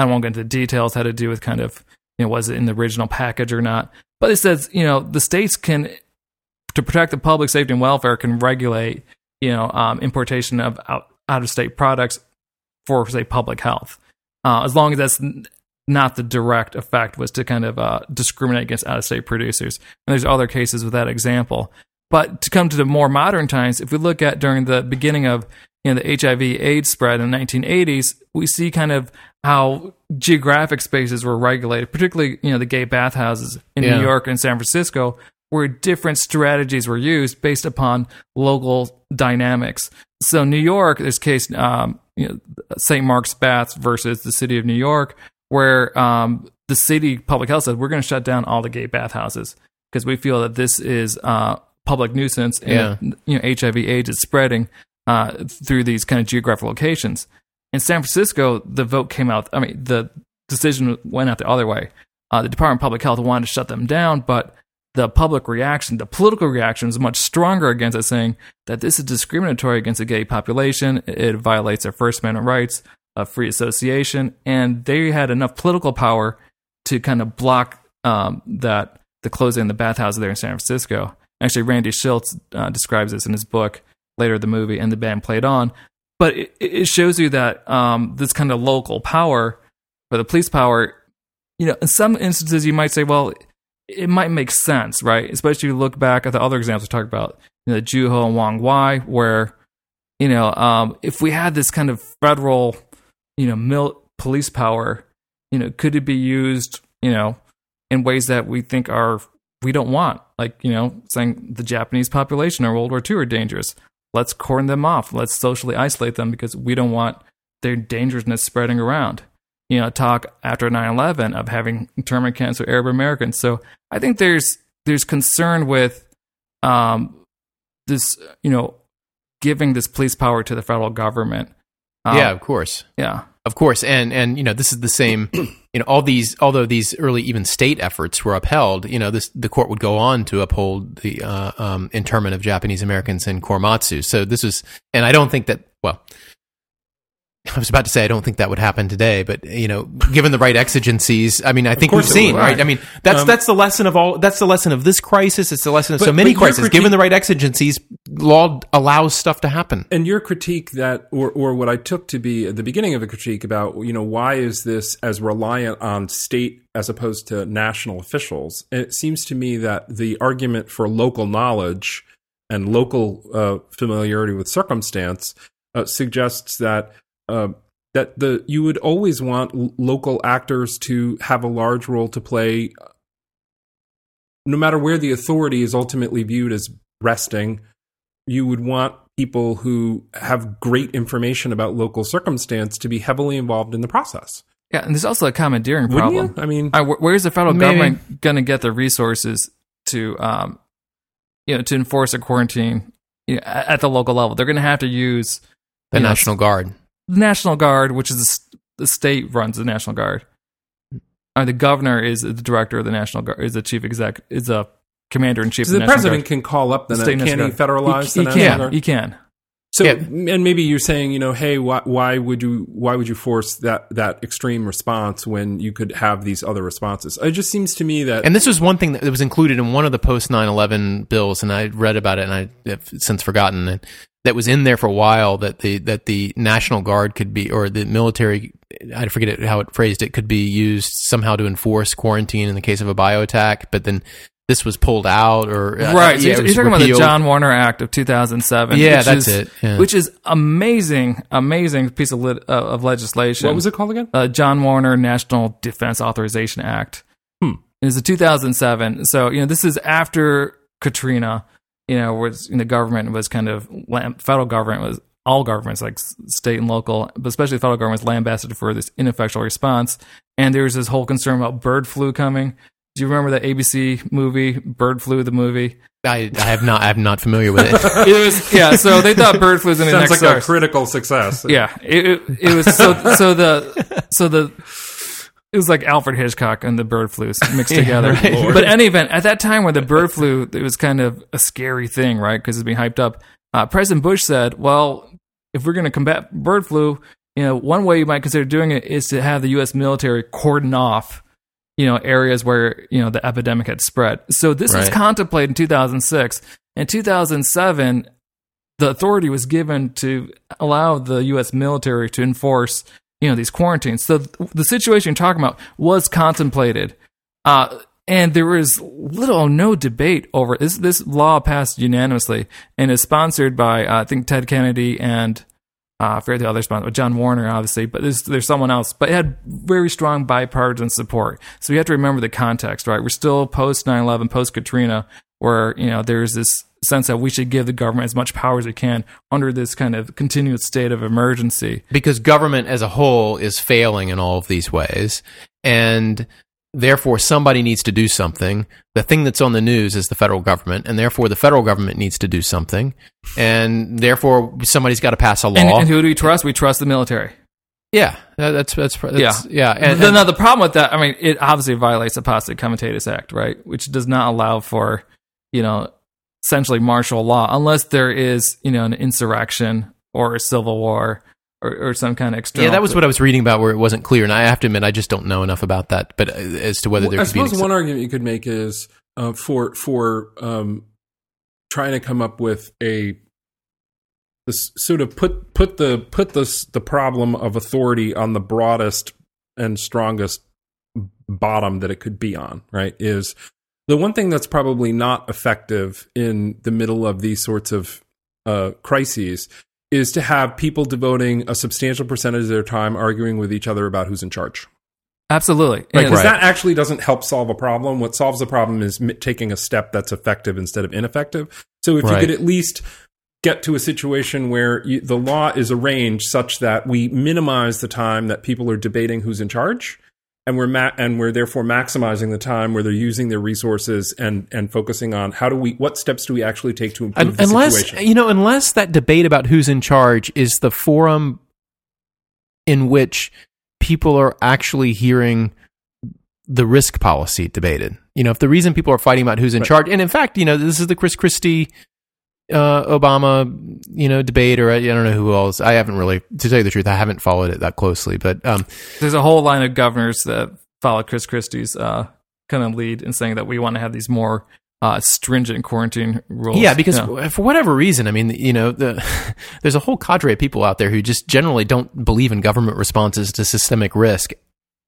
I won't get into the details how to do with kind of you know was it in the original package or not. But it says you know the states can to protect the public safety and welfare can regulate you know um, importation of out, out of state products for say public health uh, as long as that's not the direct effect was to kind of uh, discriminate against out of state producers. And there's other cases with that example. But to come to the more modern times, if we look at during the beginning of you know the HIV AIDS spread in the 1980s, we see kind of how geographic spaces were regulated, particularly you know the gay bathhouses in Yeah. New York and San Francisco, where different strategies were used based upon local dynamics. So New York, this case, um, you know, St. Mark's Baths versus the city of New York, where um, the city public health said we're going to shut down all the gay bathhouses because we feel that this is uh, public nuisance and you know HIV/AIDS is spreading uh, through these kind of geographic locations. In San Francisco, the vote came out. I mean, the decision went out the other way. Uh, the Department of Public Health wanted to shut them down, but the public reaction, the political reaction, is much stronger against it, saying that this is discriminatory against the gay population. It violates their First Amendment rights of free association, and they had enough political power to kind of block um, that the closing of the bathhouse there in San Francisco. Actually, Randy Shilts uh, describes this in his book later, the movie, and the band played on. But it, it shows you that um, this kind of local power, or the police power, you know, in some instances you might say, well, it might make sense, right? Especially if you look back at the other examples we talked about, you know, Jew Ho and Wong Wai, where, you know, um, if we had this kind of federal, you know, mil- police power, you know, could it be used, you know, in ways that we think are we don't want, like you know, saying the Japanese population in World War II are dangerous. Let's cordon them off. Let's socially isolate them because we don't want their dangerousness spreading around. You know, talk after 9/11 of having internment cancer Arab Americans. So I think there's there's concern with um, this, you know, giving this police power to the federal government. Um, yeah, of course. yeah, Of course, and and you know this is the same. You know, all these, although these early even state efforts were upheld, you know, this the court would go on to uphold the uh, um, internment of Japanese Americans in Korematsu. So this was, and I don't think that. Well, *laughs* I was about to say I don't think that would happen today, but you know, given the right exigencies, I mean, I think we've seen right. right. I mean, that's Um, that's the lesson of all. That's the lesson of this crisis. It's the lesson of so many crises. critique- given the right exigencies, law allows stuff to happen. and your critique that or or what I took to be at the beginning of a critique about you know why is this as reliant on state as opposed to national officials it seems to me that the argument for local knowledge and local uh, familiarity with circumstance uh, suggests that uh, that the you would always want l- local actors to have a large role to play no matter where the authority is ultimately viewed as resting you would want people who have great information about local circumstance to be heavily involved in the process. yeah, and there's also a commandeering Wouldn't problem. you? I mean, Uh, where's the federal Maybe. government going to get the resources to, um, you know, to enforce a quarantine you know, at at the local level? They're going to have to use The you know, National Guard. The National Guard, which is the, the state runs the National Guard. Uh, the governor is the director of the National Guard, is the chief exec, is a commander in chief. so the the president Guard. can call up the The state can he National federalize He, the he National can. Guard? He can. So, Yeah. and maybe you're saying, you know, hey, why, why would you why would you force that that extreme response when you could have these other responses? It just seems to me that And this was one thing that was included in one of the post 9/11 bills, and I read about it, and I have since forgotten it. That was in there for a while. That the that the National Guard could be, or the military, I forget it, how it phrased it, could be used somehow to enforce quarantine in the case of a bioattack. But then this was pulled out, or uh, right. So yeah, you're, you're talking about the. John Warner Act of 2007. Yeah, which that's is, it. Yeah. Which is amazing, amazing piece of lit, uh, of legislation. what was it called again? uh, John Warner National Defense Authorization Act. Hmm. It's a 2007. So you know this is after Katrina. You know, was you the government was kind of lam- federal government was all governments like state and local, but especially the federal government was lambasted for this ineffectual response. And there was this whole concern about bird flu coming. Do you remember that ABC movie, Bird Flu, the movie? I, I have not. I'm not familiar with it. *laughs* *laughs* It was yeah. So they thought bird flu was in the Sounds next like a critical success. Yeah, it, it, it was so so the so the it was like Alfred Hitchcock and the bird flu mixed *laughs* together. right. *laughs* But any event, at that time where the bird flu, it was kind of a scary thing, right? Because it's being hyped up. Uh, President Bush said, "Well, if we're going to combat bird flu, you know, one way you might consider doing it is to have the U.S. military cordon off." You know areas where you know the epidemic had spread. So this was contemplated in 2006. In 2007, the authority was given to allow the U.S. military to enforce, you know, these quarantines. So th- the situation you're talking about was contemplated, uh, and there was little or no debate over this. This law passed unanimously and is sponsored by uh, I think Ted Kennedy and uh, I forget the other sponsor, John Warner, obviously, but there's there's someone else. But it had very strong bipartisan support. So you have to remember the context, right? We're still post 9/11, post Katrina, where you know there's this sense that we should give the government as much power as we can under this kind of continuous state of emergency. because government as a whole is failing in all of these ways and therefore somebody needs to do something the thing that's on the news is the federal government and therefore the federal government needs to do something and therefore somebody's got to pass a law And, and who do we trust? We trust the military. yeah that's that's, that's yeah and, the, and- now the problem with that, I mean, it obviously violates the Posse Comitatus Act, right? Which does not allow for, you know, essentially martial law unless there is, you know, an insurrection or a civil war or, or some kind of external. yeah that was what i was reading about where it wasn't clear and i have to admit i just don't know enough about that but uh, as to whether Well, there I could be an suppose ex- one argument you could make is uh, for for um, trying to come up with a this sort of put put the put this the problem of authority on the broadest and strongest bottom that it could be on. Right is the one thing that's probably not effective in the middle of these sorts of uh, crises is to have people devoting a substantial percentage of their time arguing with each other about who's in charge. Absolutely. Right, And- because that actually doesn't help solve a problem. What solves the problem is m- taking a step that's effective instead of ineffective. So if Right. you could at least get to a situation where you, the law is arranged such that we minimize the time that people are debating who's in charge and we're ma- and we're therefore maximizing the time where they're using their resources and and focusing on how do we what steps do we actually take to improve the unless situation you know, unless that debate about who's in charge is the forum in which people are actually hearing the risk policy debated. You know, if the reason people are fighting about who's in Right. charge, and in fact, you know, this is the Chris Christie. Uh, Obama, you know, debate, or I, I don't know who else. I haven't really, to tell you the truth, I haven't followed it that closely. But um, There's a whole line of governors that follow Chris Christie's uh, kind of lead in saying that we want to have these more uh, stringent quarantine rules. Yeah, because Yeah. for whatever reason, I mean, you know, the, *laughs* there's a whole cadre of people out there who just generally don't believe in government responses to systemic risk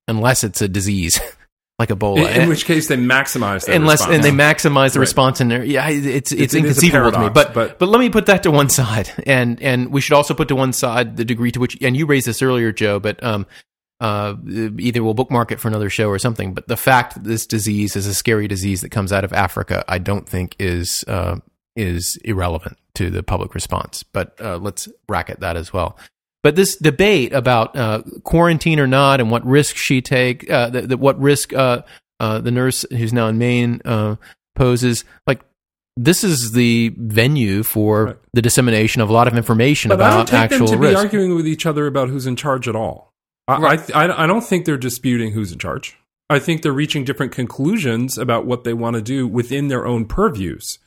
unless it's a disease *laughs* like Ebola. in, in which case they maximize their unless response. and they maximize the Right. response in there. Yeah, it's it's, It's- it is a inconceivable to me. But, but- but let me put that to one *laughs* side, and and we should also put to one side the degree to which and you raised this earlier, Joe. But um, uh, either we'll bookmark it for another show or something. But the fact that this disease is a scary disease that comes out of Africa, I don't think is uh, is irrelevant to the public response. But uh, let's bracket that as well. But this debate about uh, quarantine or not, and what risk she take, uh, the, the, what risk uh, uh, the nurse who's now in Maine uh, poses, like this is the venue for Right. the dissemination of a lot of information but I don't about take actual them to risk. be arguing with each other about who's in charge at all. I, Right. I, I, I don't think they're disputing who's in charge. I think they're reaching different conclusions about what they want to do within their own purviews.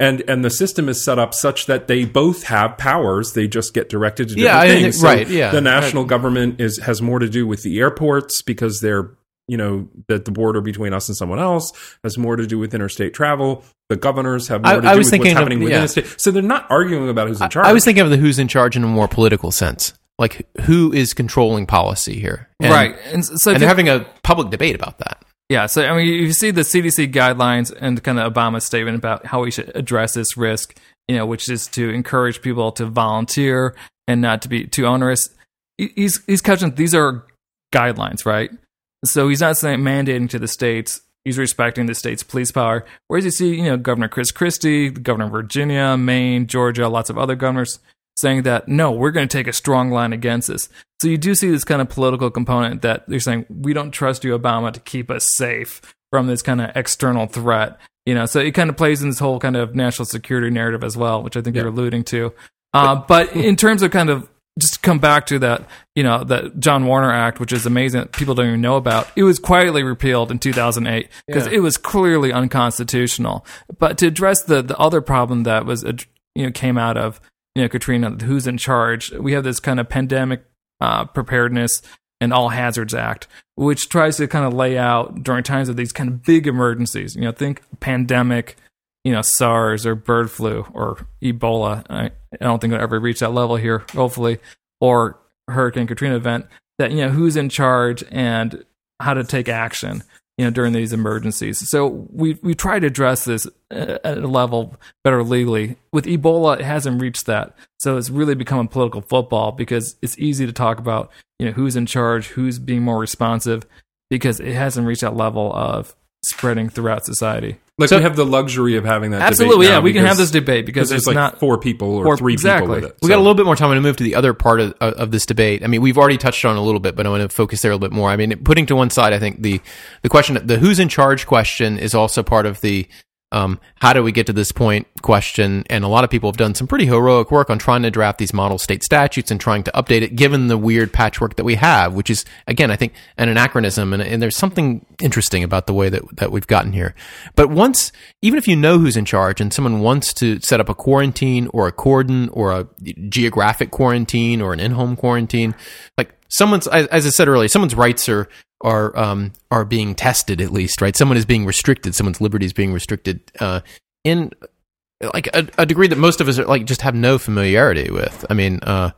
And and the system is set up such that they both have powers. They just get directed to different Yeah, I think- things. So right, yeah. The national government is has more to do with the airports because they're you know that the border between us and someone else has more to do with interstate travel. The governors have more I- to I do was with thinking what's of- happening within yeah. a state. So they're not arguing about who's in charge. I was thinking of the who's in charge in a more political sense, like who is controlling policy here, And- right. And so And they're having a public debate about that. Yeah, so I mean, you see the CDC guidelines and kind of Obama's statement about how we should address this risk, you know, which is to encourage people to volunteer and not to be too onerous. He's he's catching these are guidelines, right? So he's not saying mandating to the states. He's respecting the state's police power. Whereas you see, you know, Governor Chris Christie, governor of Virginia, Maine, Georgia, lots of other governors saying that no, we're going to take a strong line against this. So you do see this kind of political component that they're saying we don't trust you, Obama, to keep us safe from this kind of external threat. You know, so it kind of plays in this whole kind of national security narrative as well, which I think Yeah. you're alluding to. Uh, but in terms of kind of just to come back to that, you know, that John Warner Act, which is amazing that people don't even know about. It was quietly repealed in 2008 because Yeah. it was clearly unconstitutional. But to address the the other problem that was you know came out of you know Katrina, who's in charge? We have this kind of pandemic uh, preparedness and all hazards act, which tries to kind of lay out during times of these kind of big emergencies. You know, think pandemic, you know, SARS or bird flu or Ebola. I, I don't think it'll ever reach that level here, hopefully, or Hurricane Katrina event. That you know who's in charge and how to take action. You know, during these emergencies. So we we try to address this uh, at a level better legally. With Ebola, it hasn't reached that. So it's really become a political football because it's easy to talk about you know who's in charge, who's being more responsive, because it hasn't reached that level of spreading throughout society. Like So- we have the luxury of having that. Absolutely, yeah, we can have this debate because there's it's like not. four people or Four- three exactly. people with it. We got a little bit more time. I'm going to move to the other part of, of this debate. I mean, we've already touched on a little bit, but I want to focus there a little bit more. I mean, putting to one side, I think the the question, the who's in charge question, is also part of the um, how do we get to this point question. And a lot of people have done some pretty heroic work on trying to draft these model state statutes and trying to update it, given the weird patchwork that we have, which is again, I think, an anachronism. And, and there's something interesting about the way that that we've gotten here. But once, even if you know who's in charge, and someone wants to set up a quarantine or a cordon or a geographic quarantine or an in-home quarantine, like someone's, as I said earlier, someone's rights are are um, are being tested at least, right? Someone is being restricted. Someone's liberty is being restricted uh, in like a, a degree that most of us are like just have no familiarity with. I mean, uh,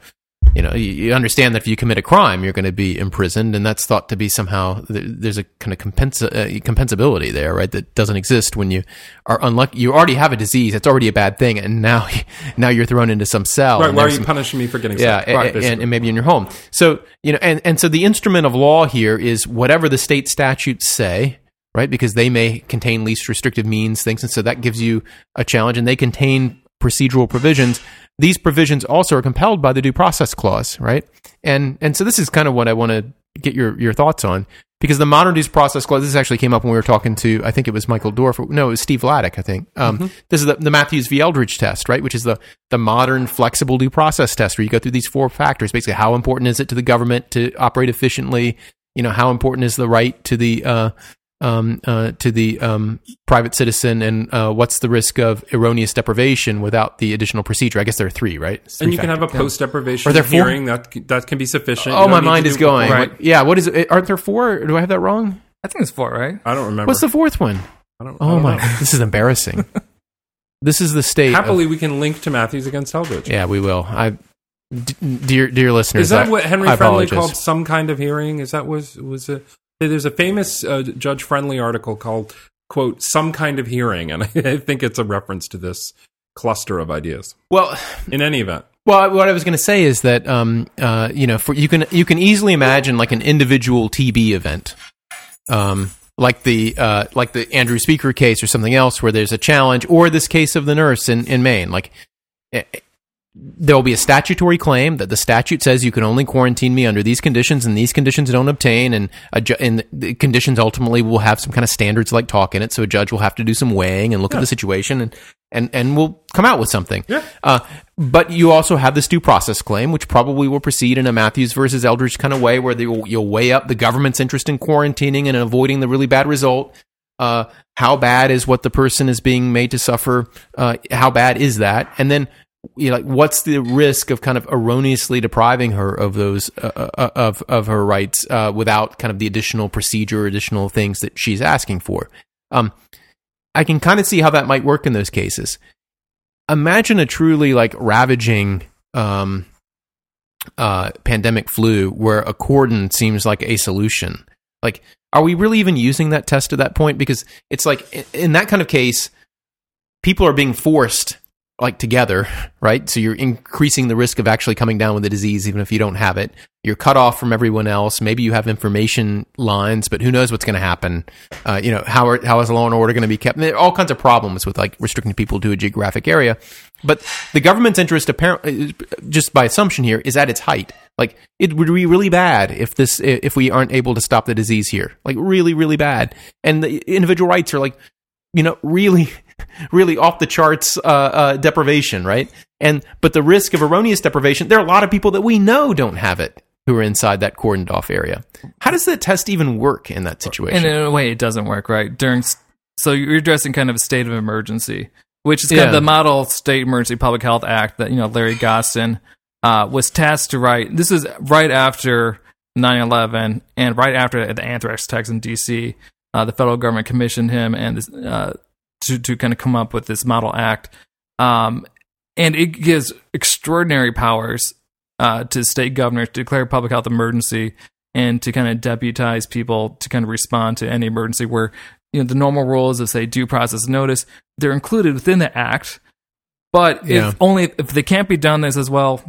you know, you, understand that if you commit a crime, you're going to be imprisoned, and that's thought to be somehow there's a kind of compensa- uh, compensability there, right? That doesn't exist when you are unlucky. You already have a disease; it's already a bad thing, and now *laughs* now you're thrown into some cell. Right, why are you some- punishing me for getting yeah, sick? Right, a- and, and maybe in your home. So you know, and and so the instrument of law here is whatever the state statutes say, right? Because they may contain least restrictive means things, and so that gives you a challenge, and they contain procedural provisions, these provisions also are compelled by the due process clause, right? And and so this is kind of what I want to get your your thoughts on because the modern due process clause. This actually came up when we were talking to I think it was Michael Dorf. No, it was Steve Vladeck. I think um, Mm-hmm. this is the, the Mathews v. Eldridge test, right? Which is the the modern flexible due process test where you go through these four factors. Basically, how important is it to the government to operate efficiently? You know, how important is the right to the uh, um, uh, to the um, private citizen, and uh, what's the risk of erroneous deprivation without the additional procedure? I guess there are three, right? It's and three you can have a post deprivation Are four? hearing that that can be sufficient. Oh, my mind is going. Right. What- yeah, what is it? Aren't there four? Do I have that wrong? I think it's four, right? I don't remember. What's the fourth one? I don't, I Oh don't my! know. *laughs* This is embarrassing. this is the state. of- Happily, we can link to Mathews against Eldridge. yeah, we will. I, d- dear dear listeners, Is that I- what Henry I Friendly apologize. called some kind of hearing? Is that was was a there's a famous uh, Judge Friendly article called quote some kind of hearing, and *laughs* I think it's a reference to this cluster of ideas. Well, In any event, Well, what I was going to say is that um, uh, you know, for you can you can easily imagine like an individual TB event, um, like the uh, like the Andrew Speaker case or something else, where there's a challenge, or this case of the nurse in in Maine. Like, eh, there will be a statutory claim that the statute says you can only quarantine me under these conditions, and these conditions don't obtain, and ju- and the conditions ultimately will have some kind of standards like talk in it. So a judge will have to do some weighing and look at the situation, and and and will come out with something. Yeah. Uh, but you also have this due process claim, which probably will proceed in a Mathews versus Eldridge kind of way, where they will, you'll weigh up the government's interest in quarantining and avoiding the really bad result. Uh, how bad is what the person is being made to suffer? Uh, how bad is that? And then, you know, like, what's the risk of kind of erroneously depriving her of those uh, uh, of of her rights uh, without kind of the additional procedure, additional things that she's asking for? Um, I can kind of see how that might work in those cases imagine a truly like ravaging um, uh, pandemic flu where a cordon seems like a solution. Like, are we really even using that test at that point? Because it's like in that kind of case, people are being forced like together, right? So you're increasing the risk of actually coming down with the disease, even if you don't have it. You're cut off from everyone else. Maybe you have information lines, but who knows what's going to happen? Uh, you know, how are, how is law and order going to be kept? There are all kinds of problems with like restricting people to a geographic area. But the government's interest, apparently, just by assumption here, is at its height. Like it would be really bad if this if we aren't able to stop the disease here. Like really, really bad. And the individual rights are like you know, really, really off the charts uh, uh, deprivation, right? And but the risk of erroneous deprivation, there are a lot of people that we know don't have it who are inside that cordoned off area. How does that test even work in that situation? And in a way, it doesn't work, right? During so you're addressing kind of a state of emergency, which is kind Yeah. of the model State Emergency Public Health Act that you know Larry Gostin uh, was tasked to write. This is right after 9/11 and right after the anthrax attacks in D.C. Uh, the federal government commissioned him and this, uh, to to kind of come up with this model act, um, and it gives extraordinary powers uh, to state governors to declare public health emergency and to kind of deputize people to kind of respond to any emergency where you know the normal rules of say due process notice they're included within the act. But Yeah. if only if they can't be done this as well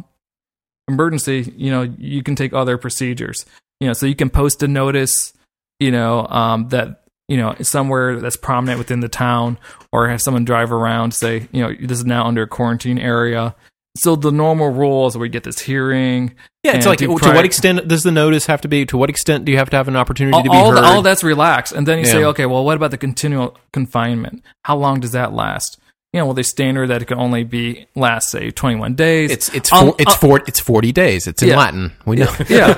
emergency you know you can take other procedures. You know so you can post a notice you know um, that you know somewhere that's prominent within the town or have someone drive around say you know this is now under a quarantine area. So the normal rules where we get this hearing yeah, it's like to prior- what extent does the notice have to be? To what extent do you have to have an opportunity all, to be all, heard? all that's relaxed. And then you say okay well what about the continual confinement? How long does that last you know well there's standard that it can only be last say 21 days it's it's Um, four, it's uh, four, it's forty days. It's in Yeah. Latin. We know. *laughs* yeah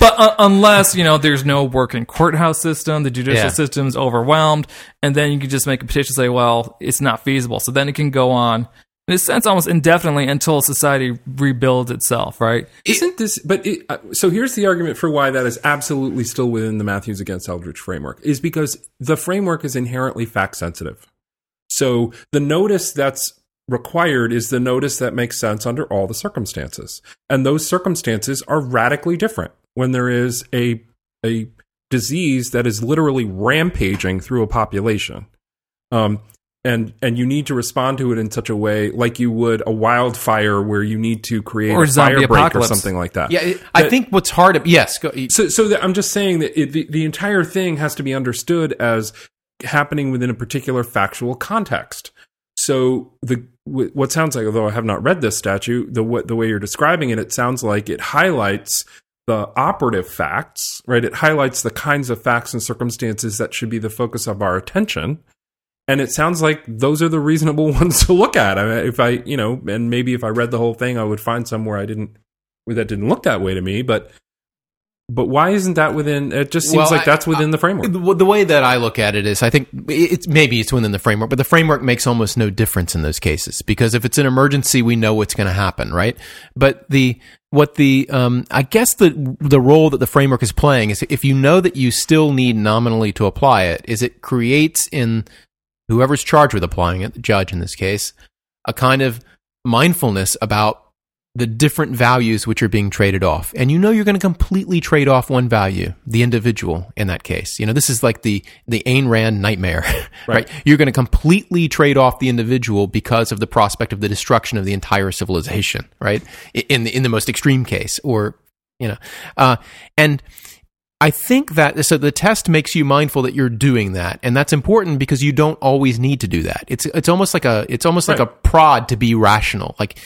but uh, unless you know there's no working courthouse system the judicial Yeah. system's overwhelmed and then you can just make a petition say well it's not feasible so then it can go on in a sense almost indefinitely until society rebuilds itself right Isn't this? But it, uh, so here's the argument for why that is absolutely still within the Mathews against Eldridge framework is because the framework is inherently fact sensitive. So the notice that's required is the notice that makes sense under all the circumstances, and those circumstances are radically different when there is a a disease that is literally rampaging through a population. Um, and and you need to respond to it in such a way like you would a wildfire where you need to create Or a zombie fire break or something like that. Yeah, it- I That- think what's hard. Yes, go, So so that I'm just saying that it, the the entire thing has to be understood as happening within a particular factual context. So the what sounds like, although I have not read this statute, the w- the way you're describing it, it sounds like it highlights the operative facts, right? It highlights the kinds of facts and circumstances that should be the focus of our attention. And it sounds like those are the reasonable *laughs* ones to look at. I mean, if I, you know, and maybe if I read the whole thing, I would find somewhere I didn't, that didn't look that way to me. But, but why isn't that within? It just seems Well, like I- that's within the framework. The, the way that I look at it is, I think it's maybe it's within the framework, but the framework makes almost no difference in those cases because if it's an emergency, we know what's going to happen, right? But the what the um, I guess the the role that the framework is playing is if you know that you still need nominally to apply it, is it creates in whoever's charged with applying it, the judge in this case, a kind of mindfulness about the different values which are being traded off. And you know you're going to completely trade off one value, the individual in that case. You know, this is like the the Ayn Rand nightmare, *laughs* right? You're going to completely trade off the individual because of the prospect of the destruction of the entire civilization, right? In the in the most extreme case or you know. Uh and I think that so the test makes you mindful that you're doing that, and that's important because you don't always need to do that. It's it's almost like a it's almost like a prod to be rational. Like,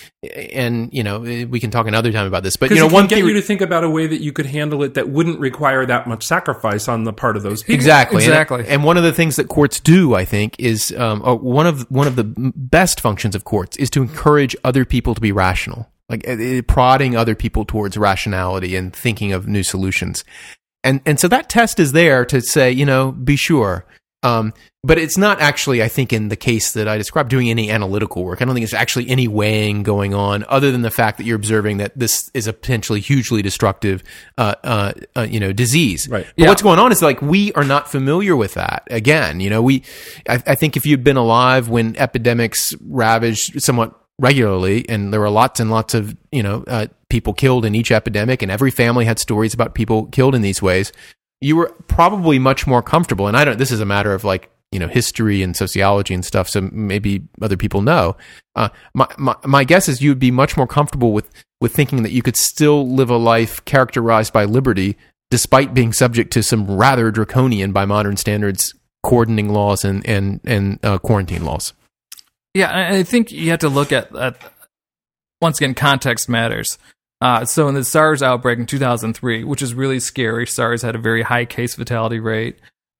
and you know we can talk another time about this, but you know it can one get theory, you to think about a way that you could handle it that wouldn't require that much sacrifice on the part of those people. exactly And- Exactly. And, one of the things that courts do, I think, is um, or one of one of the best functions of courts is to encourage other people to be rational, like uh, uh, prodding other people towards rationality and thinking of new solutions. And and so that test is there to say, you know, be sure. Um, but it's not actually, I think, in the case that I described, doing any analytical work. I don't think it's actually any weighing going on, other than the fact that you're observing that this is a potentially hugely destructive, uh, uh, uh, you know, disease. Right. But Yeah. what's going on is like we are not familiar with that. Again, you know, we. I, I think if you'd been alive when epidemics ravaged somewhat regularly, and there were lots and lots of you know uh, people killed in each epidemic, and every family had stories about people killed in these ways. You were probably much more comfortable, and I don't. This is a matter of like you know history and sociology and stuff. So maybe other people know. Uh, my, my my guess is you'd be much more comfortable with with thinking that you could still live a life characterized by liberty, despite being subject to some rather draconian, by modern standards, cordoning laws and and and uh, quarantine laws. Yeah, I think you have to look at, at once again, context matters. Uh, so in the SARS outbreak in 2003, which is really scary, SARS had a very high case fatality rate,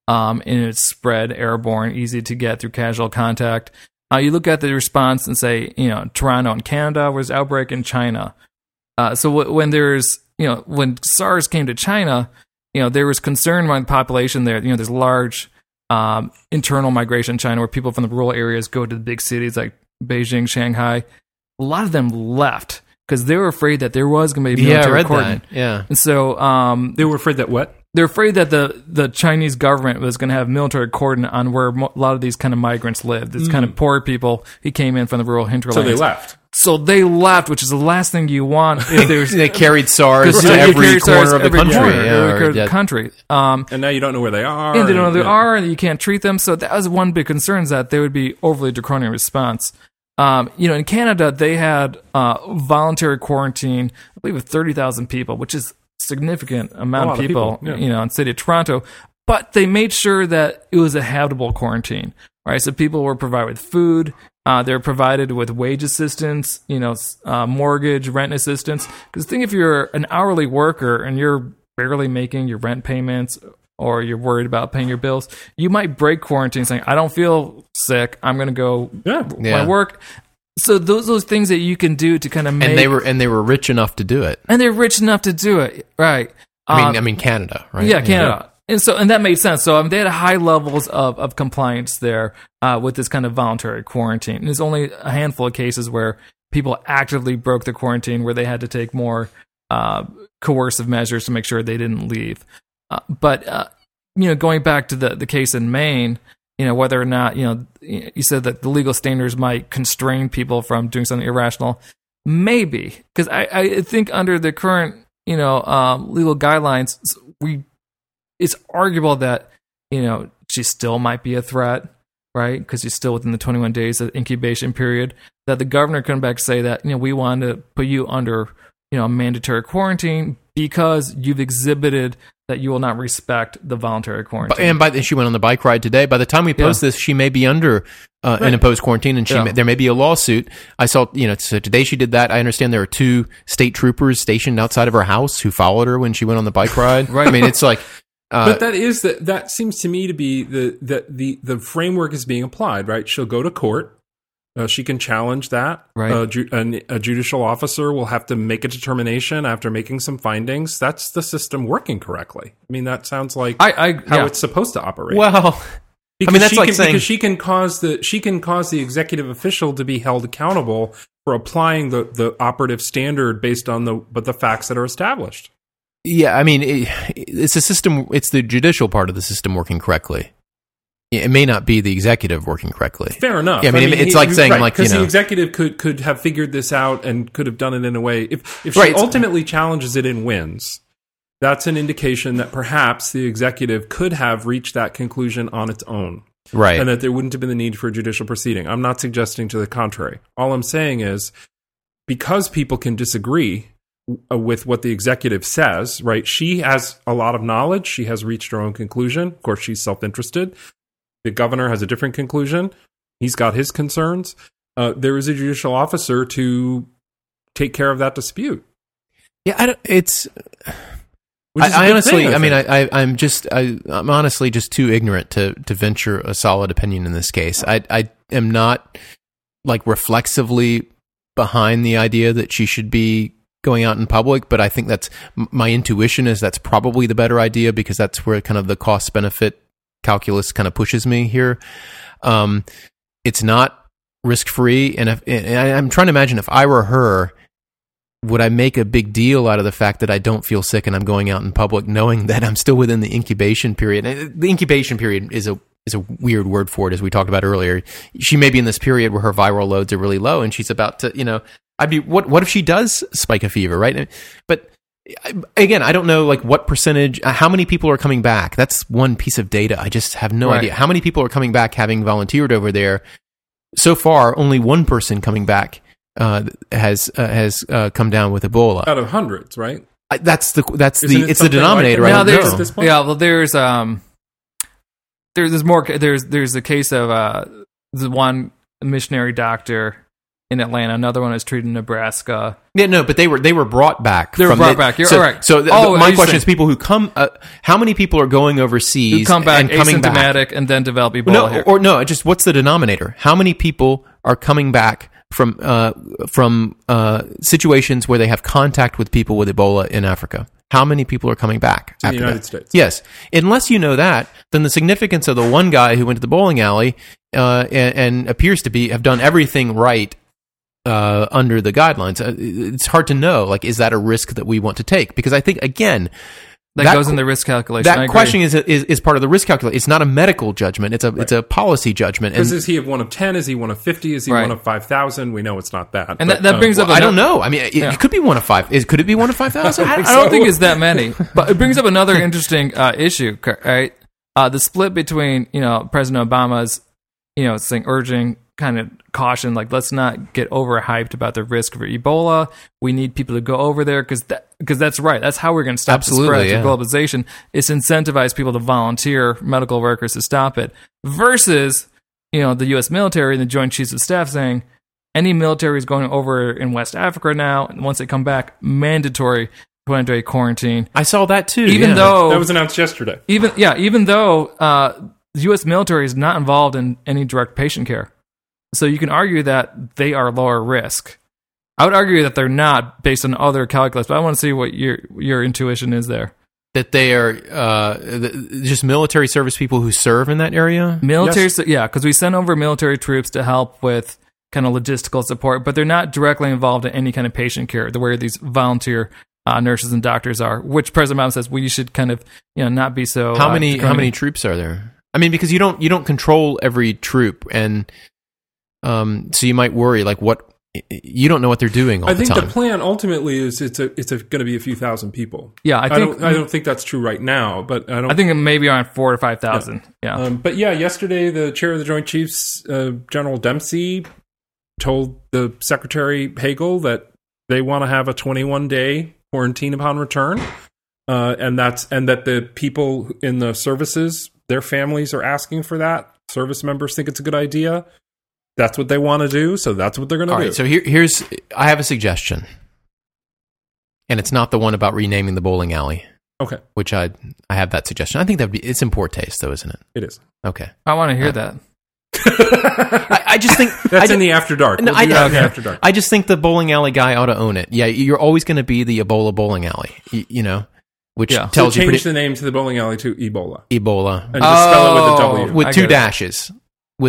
um, and it spread airborne, easy to get through casual contact. Uh, you look at the response and say, you know, Toronto in Canada was outbreak in China. Uh, so w- when there's, you know, when SARS came to China, you know, there was concern among the population there. You know, there's large um, internal migration in China where people from the rural areas go to the big cities like Beijing, Shanghai. A lot of them left because they were afraid that there was going to be Yeah, I military read cordon. that. Yeah. And so um, They were afraid that what? they're afraid that the, the Chinese government was going to have military cordon on where mo- a lot of these kind of migrants lived. These kind of poor people who came in from the rural hinterlands. So they left. So they left, which is the last thing you want *laughs* if there's they carried SARS to every corner of the country. corner, yeah, every or- corner of the yeah. country. Um, And now you don't know where they are. and they don't know who they yeah. are, and you can't treat them. So that was one big concern is that there would be overly draconian response. Um, you know, in Canada, they had uh, voluntary quarantine, I believe, of thirty thousand people, which is significant amount of lot of people. people, yeah. You know, in the city of Toronto, but they made sure that it was a habitable quarantine. Right, so people were provided with food. Uh, they were provided with wage assistance, you know, uh, mortgage, rent assistance. Because think if you're an hourly worker and you're barely making your rent payments or you're worried about paying your bills, you might break quarantine saying, I don't feel sick. I'm going to go Yeah. Yeah. my work. So those those things that you can do to kind of make And they were and they were rich enough to do it. and they're rich enough to do it, right? I mean, Um, I mean Canada, right? yeah, Canada. And so, and that made sense. So, um, they had high levels of, of compliance there uh, with this kind of voluntary quarantine. And there's only a handful of cases where people actively broke the quarantine, where they had to take more uh, coercive measures to make sure they didn't leave. Uh, but uh, you know, going back to the the case in Maine, you know, whether or not you know, you said that the legal standards might constrain people from doing something irrational. Maybe because I, I think under the current you know um, legal guidelines, we it's arguable that you know she still might be a threat, right? Because she's still within the 21 days of incubation period. That the governor come back say that you know we want to put you under you know mandatory quarantine, because you've exhibited that you will not respect the voluntary quarantine. and by the, she went on the bike ride today. By the time we post this, she may be under uh, an imposed quarantine, and she Yeah. may, there may be a lawsuit. I saw, you know, so today she did that. I understand there are two state troopers stationed outside of her house who followed her when she went on the bike ride. *laughs* Right. I mean, it's like, uh, but that is that that seems to me to be the that the the framework is being applied right she'll go to court uh, she can challenge that Right. uh, ju- an, a judicial officer will have to make a determination after making some findings that's the system working correctly i mean that sounds like I, I how yeah. it's supposed to operate well, because mean, that's she like can, saying- because she can cause the she can cause the executive official to be held accountable for applying the the operative standard based on the but the facts that are established yeah, I mean, it, it's a system, it's the judicial part of the system working correctly. It may not be the executive working correctly. Fair enough. Yeah, I mean, it's like saying, like, you because know- the executive could could have figured this out and could have done it in a way. If if she Right, ultimately challenges it and wins, that's an indication that perhaps the executive could have reached that conclusion on its own, Right. and that there wouldn't have been the need for a judicial proceeding. I'm not suggesting to the contrary. All I'm saying is because people can disagree uh, with what the executive says, right? She has a lot of knowledge. She has reached her own conclusion. Of course, she's self interested. The governor has a different conclusion. He's got his concerns. Uh, there is a judicial officer to take care of that dispute. yeah, I don't, it's, Which is a I, I honestly, thing, I, mean. I, I, I'm just, I, I'm honestly just too ignorant to to venture a solid opinion in this case. I, I am not like reflexively behind the idea that she should be going out in public, but I think that's my intuition is that's probably the better idea because that's where kind of the cost benefit calculus kind of pushes me here. Um, it's not risk free, and and I'm trying to imagine if I were her would I make a big deal out of the fact that I don't feel sick and I'm going out in public, knowing that I'm still within the incubation period? And The incubation period is a is a weird word for it, as we talked about earlier. She may be in this period where her viral loads are really low, and she's about to, you know, I'd be what what if she does spike a fever, right? But I- again, I don't know like what percentage, uh, how many people are coming back. That's one piece of data. I just have no Right. idea how many people are coming back having volunteered over there. So far, only one person coming back uh, has uh, has uh, come down with Ebola. out of hundreds, right? I- that's the that's Isn't the it it's the something like denominator. that? Now there's know. this yeah, well there's um there's there's more there's there's a case of uh the one missionary doctor in Atlanta, another one is treated in Nebraska. Yeah, no, but they were they were brought back. They were from brought the- back. You're so, right. So the, Oh, my question see. is: people who come, uh, how many people are going overseas Who come back and coming back? asymptomatic and then develop Ebola No, here. or no, just what's the denominator? How many people are coming back from uh, from uh, situations where they have contact with people with Ebola in Africa? How many people are coming back To the United that? States. Yes, unless you know that, then the significance of the one guy who went to the bowling alley uh, and, and appears to be have done everything right uh, under the guidelines. Uh, it's hard to know. Like, is that a risk that we want to take? Because I think again, that, that goes in the risk calculation. That question is, is is part of the risk calculation. It's not a medical judgment. It's a it's a policy judgment. Because And is he of one of ten? Is he one of fifty? Is he Right. one of five thousand? We know it's not that. And but, that- that um, brings up I don't know. I mean, it, Yeah. it could be one of five. Is could it be one of five thousand? *laughs* I, I don't think it's that many, but it brings up another interesting uh, issue, right? Uh, the split between you know President Obama's you know saying urging kind of caution, like let's not get overhyped about the risk for Ebola. We need people to go over there because that because that's right. That's how we're going to stop Absolutely, the spread yeah. through globalization. It's incentivize people to volunteer, medical workers to stop it, versus you know the U.S. military and the Joint Chiefs of Staff saying any military is going over in West Africa now, and once they come back, mandatory 20 day quarantine. I saw that too. Even yeah. though, that was announced yesterday. even yeah, even though uh, the U.S. military is not involved in any direct patient care, so you can argue that they are lower risk. I would argue that they're not based on other calculus, but I want to see what your your intuition is there. that they are uh, th- just military service people who serve in that area. Military, Yes. yeah, because we send over military troops to help with kind of logistical support, but they're not directly involved in any kind of patient care, the way these volunteer uh, nurses and doctors are. Which President Obama says we should kind of you know not be so. How uh, many how many troops are there? I mean, because you don't you don't control every troop, and um, so you might worry like what you don't know what they're doing all I the think time. the plan ultimately is it's a it's going to be a few thousand people. Yeah, I I, think don't I don't think that's true right now, but I don't. I think maybe around four to five thousand. Yeah. Um, but yeah, yesterday the chair of the Joint Chiefs, uh, General Dempsey, told the Secretary Hagel that they want to have a 21 day quarantine upon return, uh, and that's and that the people in the services, their families are asking for that. Service members think it's a good idea. That's what they want to do, so that's what they're going to do. right, so here, here's I have a suggestion, and it's not the one about renaming the bowling alley, okay, which I I have that suggestion. I think that would be it's in poor taste, though, isn't it? it is. Okay, I want to hear uh, that. I, I just think *laughs* That's I, in the after dark. No, We'll I- do that in the okay. after dark. I just think the bowling alley guy ought to own it. Yeah, you're always going to be the Ebola bowling alley, you, you know, which Yeah. So tells you change pretty, the name to the bowling alley to Ebola Ebola and just spell it with a Oh. With I two dashes. it.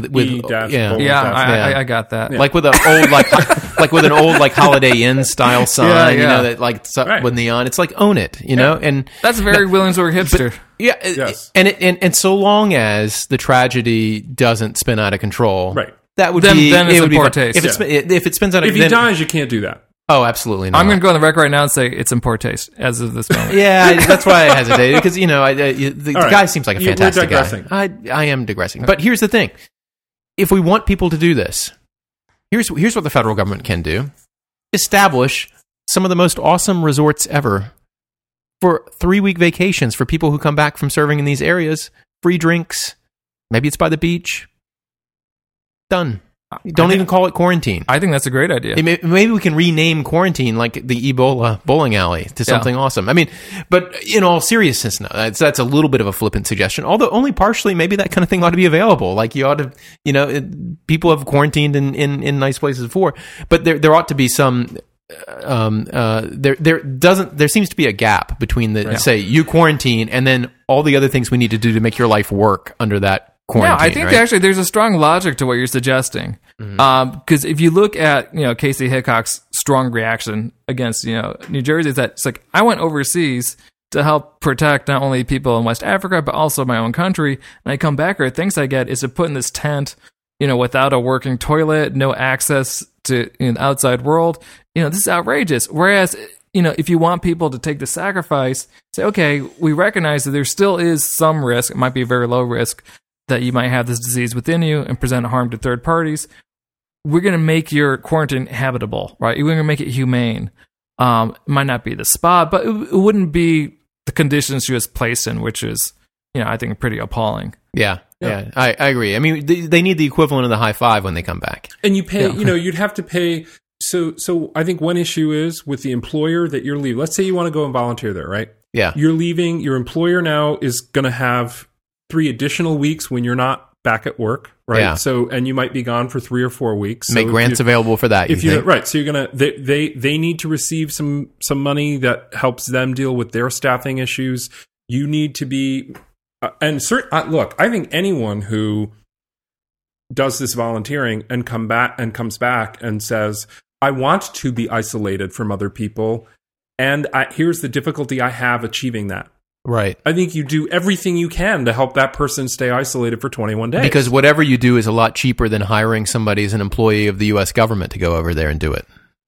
Dashes. With with E yeah. Yeah, I, yeah. I, I got that. Yeah. like with an old like *laughs* like with an old like Holiday Inn style sign, Yeah, you know that like Right. with neon. It's like own it, you know, and That's very Williamsburg hipster. yeah, Yes. and it and, and so long as the tragedy doesn't spin out of control, Right. That would Then- be then it's it would in be poor fine. taste. If, it spin- if it spins out of If he then- dies, you can't do that. oh, absolutely not. I'm going to go on the record right now and say it's in poor taste as of this moment. *laughs* Yeah, that's why I hesitated because you know I, I, the, the right. guy seems like a You- we're fantastic guy. I I am digressing, but here's the thing: if we want people to do this, here's here's what the federal government can do: establish some of the most awesome resorts ever for three week vacations for people who come back from serving in these areas. Free drinks, maybe it's by the beach. Done. Don't even call it quarantine. I think that's a great idea. May- Maybe we can rename quarantine like the Ebola bowling alley to something awesome. I mean, but in all seriousness, no, that's, that's a little bit of a flippant suggestion. Although only partially, maybe that kind of thing ought to be available. Like you ought to, you know, it, people have quarantined in, in, in nice places before, but there there ought to be some. Um, uh, there there doesn't there seems to be a gap between the say you quarantine and then all the other things we need to do to make your life work under that quarantine. Yeah, I think right? actually there's a strong logic to what you're suggesting. Mm-hmm. Because if you look at you know Kaci Hickox's strong reaction against you know New Jersey, is that it's like I went overseas to help protect not only people in West Africa but also my own country, and I come back here. Things I get is to put in this tent, you know, without a working toilet, no access to you know, the outside world. You know, this is outrageous. Whereas you know, if you want people to take the sacrifice, say, okay, we recognize that there still is some risk. It might be a very low risk that you might have this disease within you and present harm to third parties. We're going to make your quarantine habitable, right? We're going to make it humane. Um, it might not be the spot, but it, it wouldn't be the conditions she was placed in, which is, you know, I think pretty appalling. Yeah, Yeah. yeah, I, I agree. I mean, they, they need the equivalent of the high five when they come back. and you pay Yeah. you know you'd have to pay so so i think one issue is with the employer that you're leaving let's say you want to go and volunteer there right Yeah, you're leaving your employer now is going to have three additional weeks when you're not back at work right? Yeah. so and you might be gone for three or four weeks. Make So if grants available for that. if you you right. So you're gonna they, they they need to receive some some money that helps them deal with their staffing issues. You need to be uh, and cert, uh, look i think anyone who does this volunteering and come back and comes back and says i want to be isolated from other people and I, here's the difficulty i have achieving that right? i think you do everything you can to help that person stay isolated for 21 days Because whatever you do is a lot cheaper than hiring somebody as an employee of the U.S. government to go over there and do it.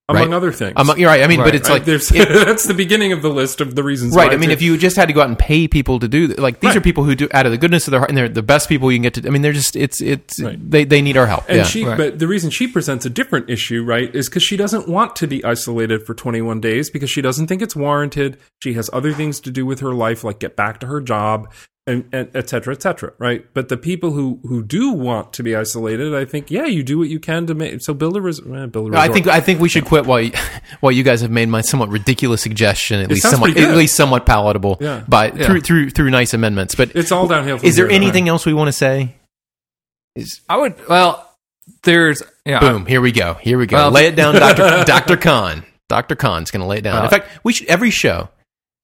Among right. other things Um, you're right. I mean, but it's Right? like There's, it- *laughs* that's the beginning of the list of the reasons right. why I mean, if you just had to go out and pay people to do like these Right. are people who do out of the goodness of their heart, and they're the best people you can get to. I mean, they're just it's it's Right. they they need our help. And yeah. she, Right. but the reason she presents a different issue, right, is because she doesn't want to be isolated for 21 days because she doesn't think it's warranted. She has other things to do with her life, like get back to her job, and, and et cetera, et cetera, right? But the people who who do want to be isolated, I think, yeah, you do what you can to make. So build a, res- eh, build a resort. I think I think we should quit while you, *laughs* while you guys have made my somewhat ridiculous suggestion at least somewhat at least somewhat palatable Yeah. by Yeah. through through through nice amendments. But it's all downhill. From is there here, anything else we want to say? Is I would, well, there's, yeah, boom? Here we go. Here we go. Well- lay it down, Doctor *laughs* Doctor Khan. Doctor Khan's going to lay it down. In Uh, fact, we should every show.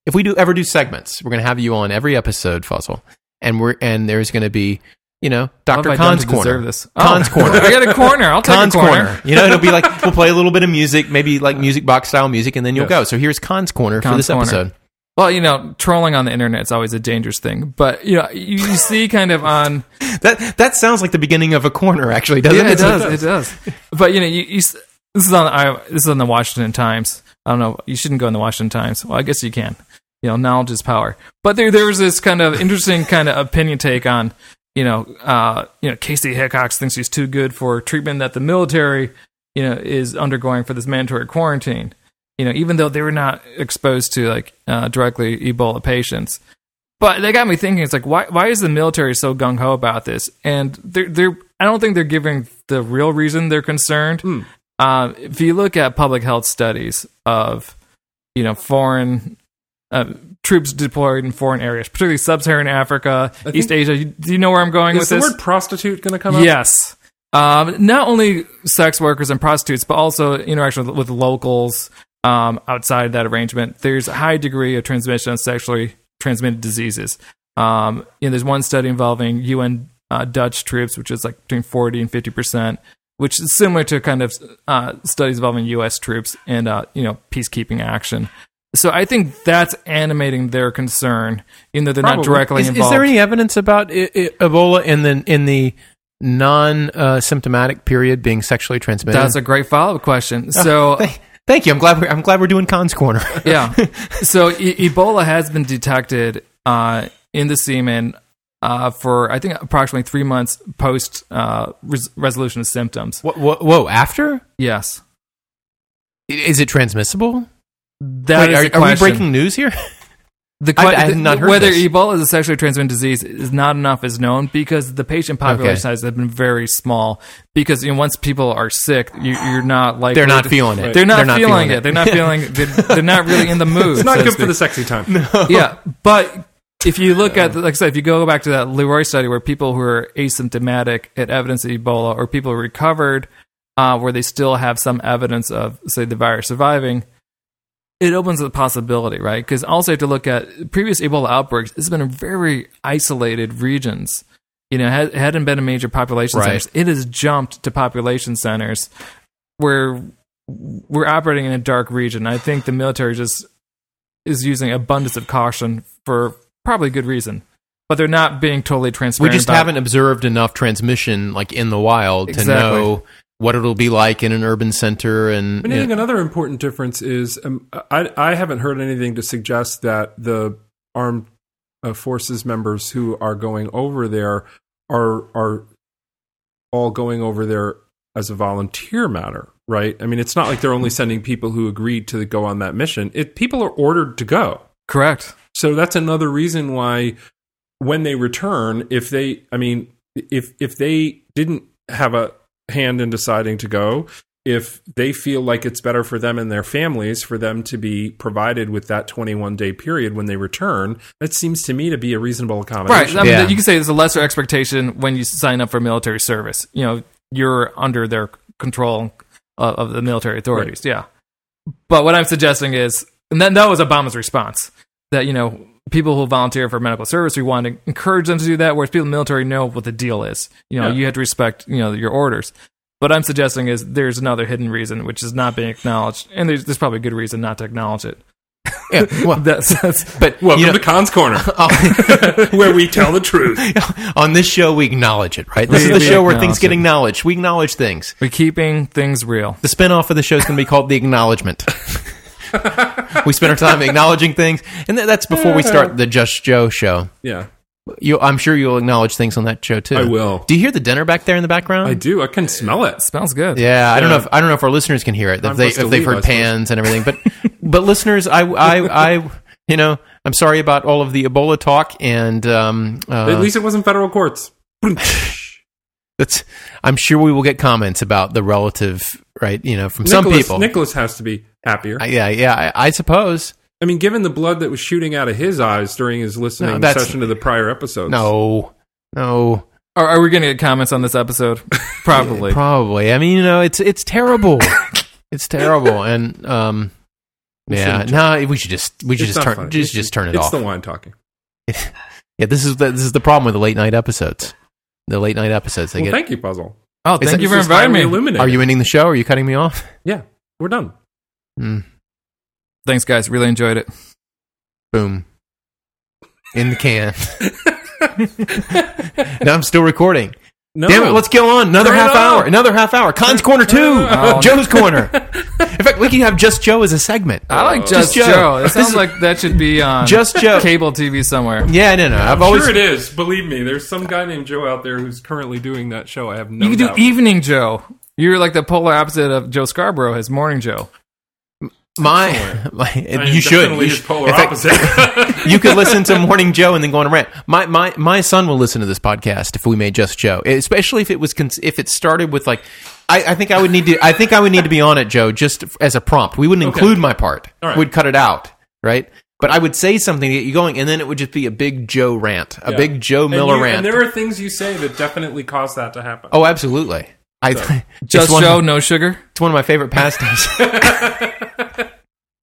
If we do ever do segments, we're going to have you on every episode, Fazal, and we're and there's going to be you know Doctor oh. Khan's corner. this? Khan's Oh, corner. I got a corner. I'll take Khan's a corner. corner. You know, it'll be like we'll play a little bit of music, maybe like music box style music, and then you'll Yes. go. So here's Khan's corner for this corner. episode. Well, you know, trolling on the internet is always a dangerous thing, but you know, you, you see kind of on *laughs* That that sounds like the beginning of a corner, actually, doesn't yeah, it? it does, it does. *laughs* But you know, you, you this is on I, this is on the Washington Times. I don't know. You shouldn't go in the Washington Times. Well, I guess you can. You know, knowledge is power. But there there was this kind of interesting kind of opinion take on you know uh, you know Kaci Hickox thinks he's too good for treatment that the military you know is undergoing for this mandatory quarantine. You know, even though they were not exposed to like uh, directly Ebola patients. But they got me thinking. It's like, why? Why is the military so gung ho about this? And they're, they're. I don't think they're giving the real reason they're concerned. Hmm. Uh, if you look at public health studies of, you know, foreign uh, troops deployed in foreign areas, particularly sub-Saharan Africa, think- East Asia. you- Do you know where I'm going Is with the this? word prostitute going to come up? Yes. Um, not only sex workers and prostitutes, but also interaction with, with locals um, outside that arrangement. There's a high degree of transmission of sexually transmitted diseases. Um, you know, there's one study involving UN uh, Dutch troops, which is like between 40 and 50 percent, which is similar to kind of uh, studies involving U.S. troops and uh, you know peacekeeping action. So I think that's animating their concern, even though they're not directly Is, is there any evidence about I- I- Ebola in the in the non uh, symptomatic period being sexually transmitted? that's a great follow-up question. So Thank, thank you. I'm glad we're I'm glad we're doing Khan's corner. yeah. *laughs* So e- Ebola has been detected uh, in the semen uh, for I think approximately three months post uh, res- resolution of symptoms. whoa, whoa, whoa, after Yes, is it transmissible? that Wait, is are, the are we breaking news here? The, *laughs* I- que- I have not heard whether this. Ebola is a sexually transmitted disease is not enough is known because the patient population Okay. sizes have been very small. Because you know, once people are sick, you, you're not like They're not feeling it. They're not, They're feeling, it. They're not feeling. They're, they're not really in the *laughs* mood. It's not so good for the sexy time. yeah, but if you look at, like I said, if you go back to that Leroy study where people who are asymptomatic had evidence of Ebola, or people recovered uh, where they still have some evidence of, say, the virus surviving, it opens the possibility, right? Because also you have to look at previous Ebola outbreaks. It's been in very isolated regions. You know, it hadn't been in major population Right. centers. It has jumped to population centers where we're operating in a dark region. I think the military just is using abundance of caution for probably good reason, but they're not being totally transparent. We just about- haven't observed enough transmission like in the wild Exactly. to know what it'll be like in an urban center and And I you think another important difference is um, I, I haven't heard anything to suggest that the armed uh, forces members who are going over there are are all going over there as a volunteer matter, right? I mean, it's not like they're only sending people who agreed to go on that mission. It people are ordered to go. Correct. So that's another reason why when they return, if they, I mean, if if they didn't have a hand in deciding to go, if they feel like it's better for them and their families for them to be provided with that 21 day period when they return, that seems to me to be a reasonable accommodation. Right. accommodation. I mean, Yeah. you can say there's a lesser expectation when you sign up for military service. You know, you're under their control of, of the military authorities. Yeah. But what I'm suggesting is, and then that was Obama's response that, you know, people who volunteer for medical service, we want to encourage them to do that, whereas people in the military know what the deal is. You know, Yeah. you have to respect, you know, your orders. What I'm suggesting is there's another hidden reason which is not being acknowledged, and there's, there's probably a good reason not to acknowledge it. yeah, *laughs* well, That's, that's but Welcome you know, to Khan's Corner, *laughs* on, oh. *laughs* where we tell the truth. on this show we acknowledge it, right? This We- is the show where acknowledge things get it. acknowledged. We acknowledge things. we're keeping things real. The spinoff of the show is going to be called The Acknowledgement. *laughs* we spend our time acknowledging things, and th- that's before we start the Just Joe show. Yeah, You, I'm sure you'll acknowledge things on that show too. I will. Do you hear the dinner back there in the background? I do. I can smell it. Smells good. Yeah, I don't know if I don't know if our listeners can hear it. If Time they for us to if they've leave, I heard suppose. pans and everything, but *laughs* but listeners, I I I you know I'm sorry about all of the Ebola talk, and um, uh, At least it wasn't federal courts. *laughs* that's I'm sure we will get comments about the relative right. You know, from some Nicholas, people. Nicholas has to be happier. I- yeah, yeah, I, I suppose. I mean, given the blood that was shooting out of his eyes during his listening No, session to the prior episodes. No, no, Are, are we going to get comments on this episode? *laughs* Probably. probably. I mean, you know, it's it's terrible. *laughs* it's terrible, and um, yeah, shouldn't no, we should just we should It's just turn funny. just It's- just turn it it's off. the wine talking. *laughs* Yeah, this is the, this is the problem with the late night episodes. The late night episodes. They Well, get. thank you, Fazal. oh, Is thank that- you This for inviting me. illuminating. Are you ending the show? Or are you cutting me off? Yeah, we're done. Mm, Thanks, guys. Really enjoyed it. boom. In the can. *laughs* now I'm still recording. No, Damn it, let's go on. Another Turn half up. hour. Another half hour. Khan's Corner 2. Oh. *laughs* Joe's Corner. *laughs* In fact, we can have Just Joe as a segment. I like Just Just, Joe. Joe. It sounds like that should be on Just Joe. cable TV somewhere. Yeah, no, no. I've I'm always. sure it is. Believe me, there's some guy named Joe out there who's currently doing that show. I have no You could do. Evening Joe. You're like the polar opposite of Joe Scarborough, his Morning Joe. My, *laughs* my you should. You should. polar fact, opposite. *laughs* you could listen to *laughs* Morning Joe and then go on a rant. My my my son will listen to this podcast if we made just Joe, especially if it was if it started with like. I, I think I would need to. I think I would need to be on it, Joe, just as a prompt. We wouldn't Okay. include my part. Right. We'd cut it out, right? But I would say something to get you going, and then it would just be a big Joe rant, a Yeah. big Joe Miller you- rant. And there are things you say that definitely cause that to happen. oh, absolutely. I Just *laughs* Joe, no sugar. It's one of my favorite *laughs* pastimes. *laughs*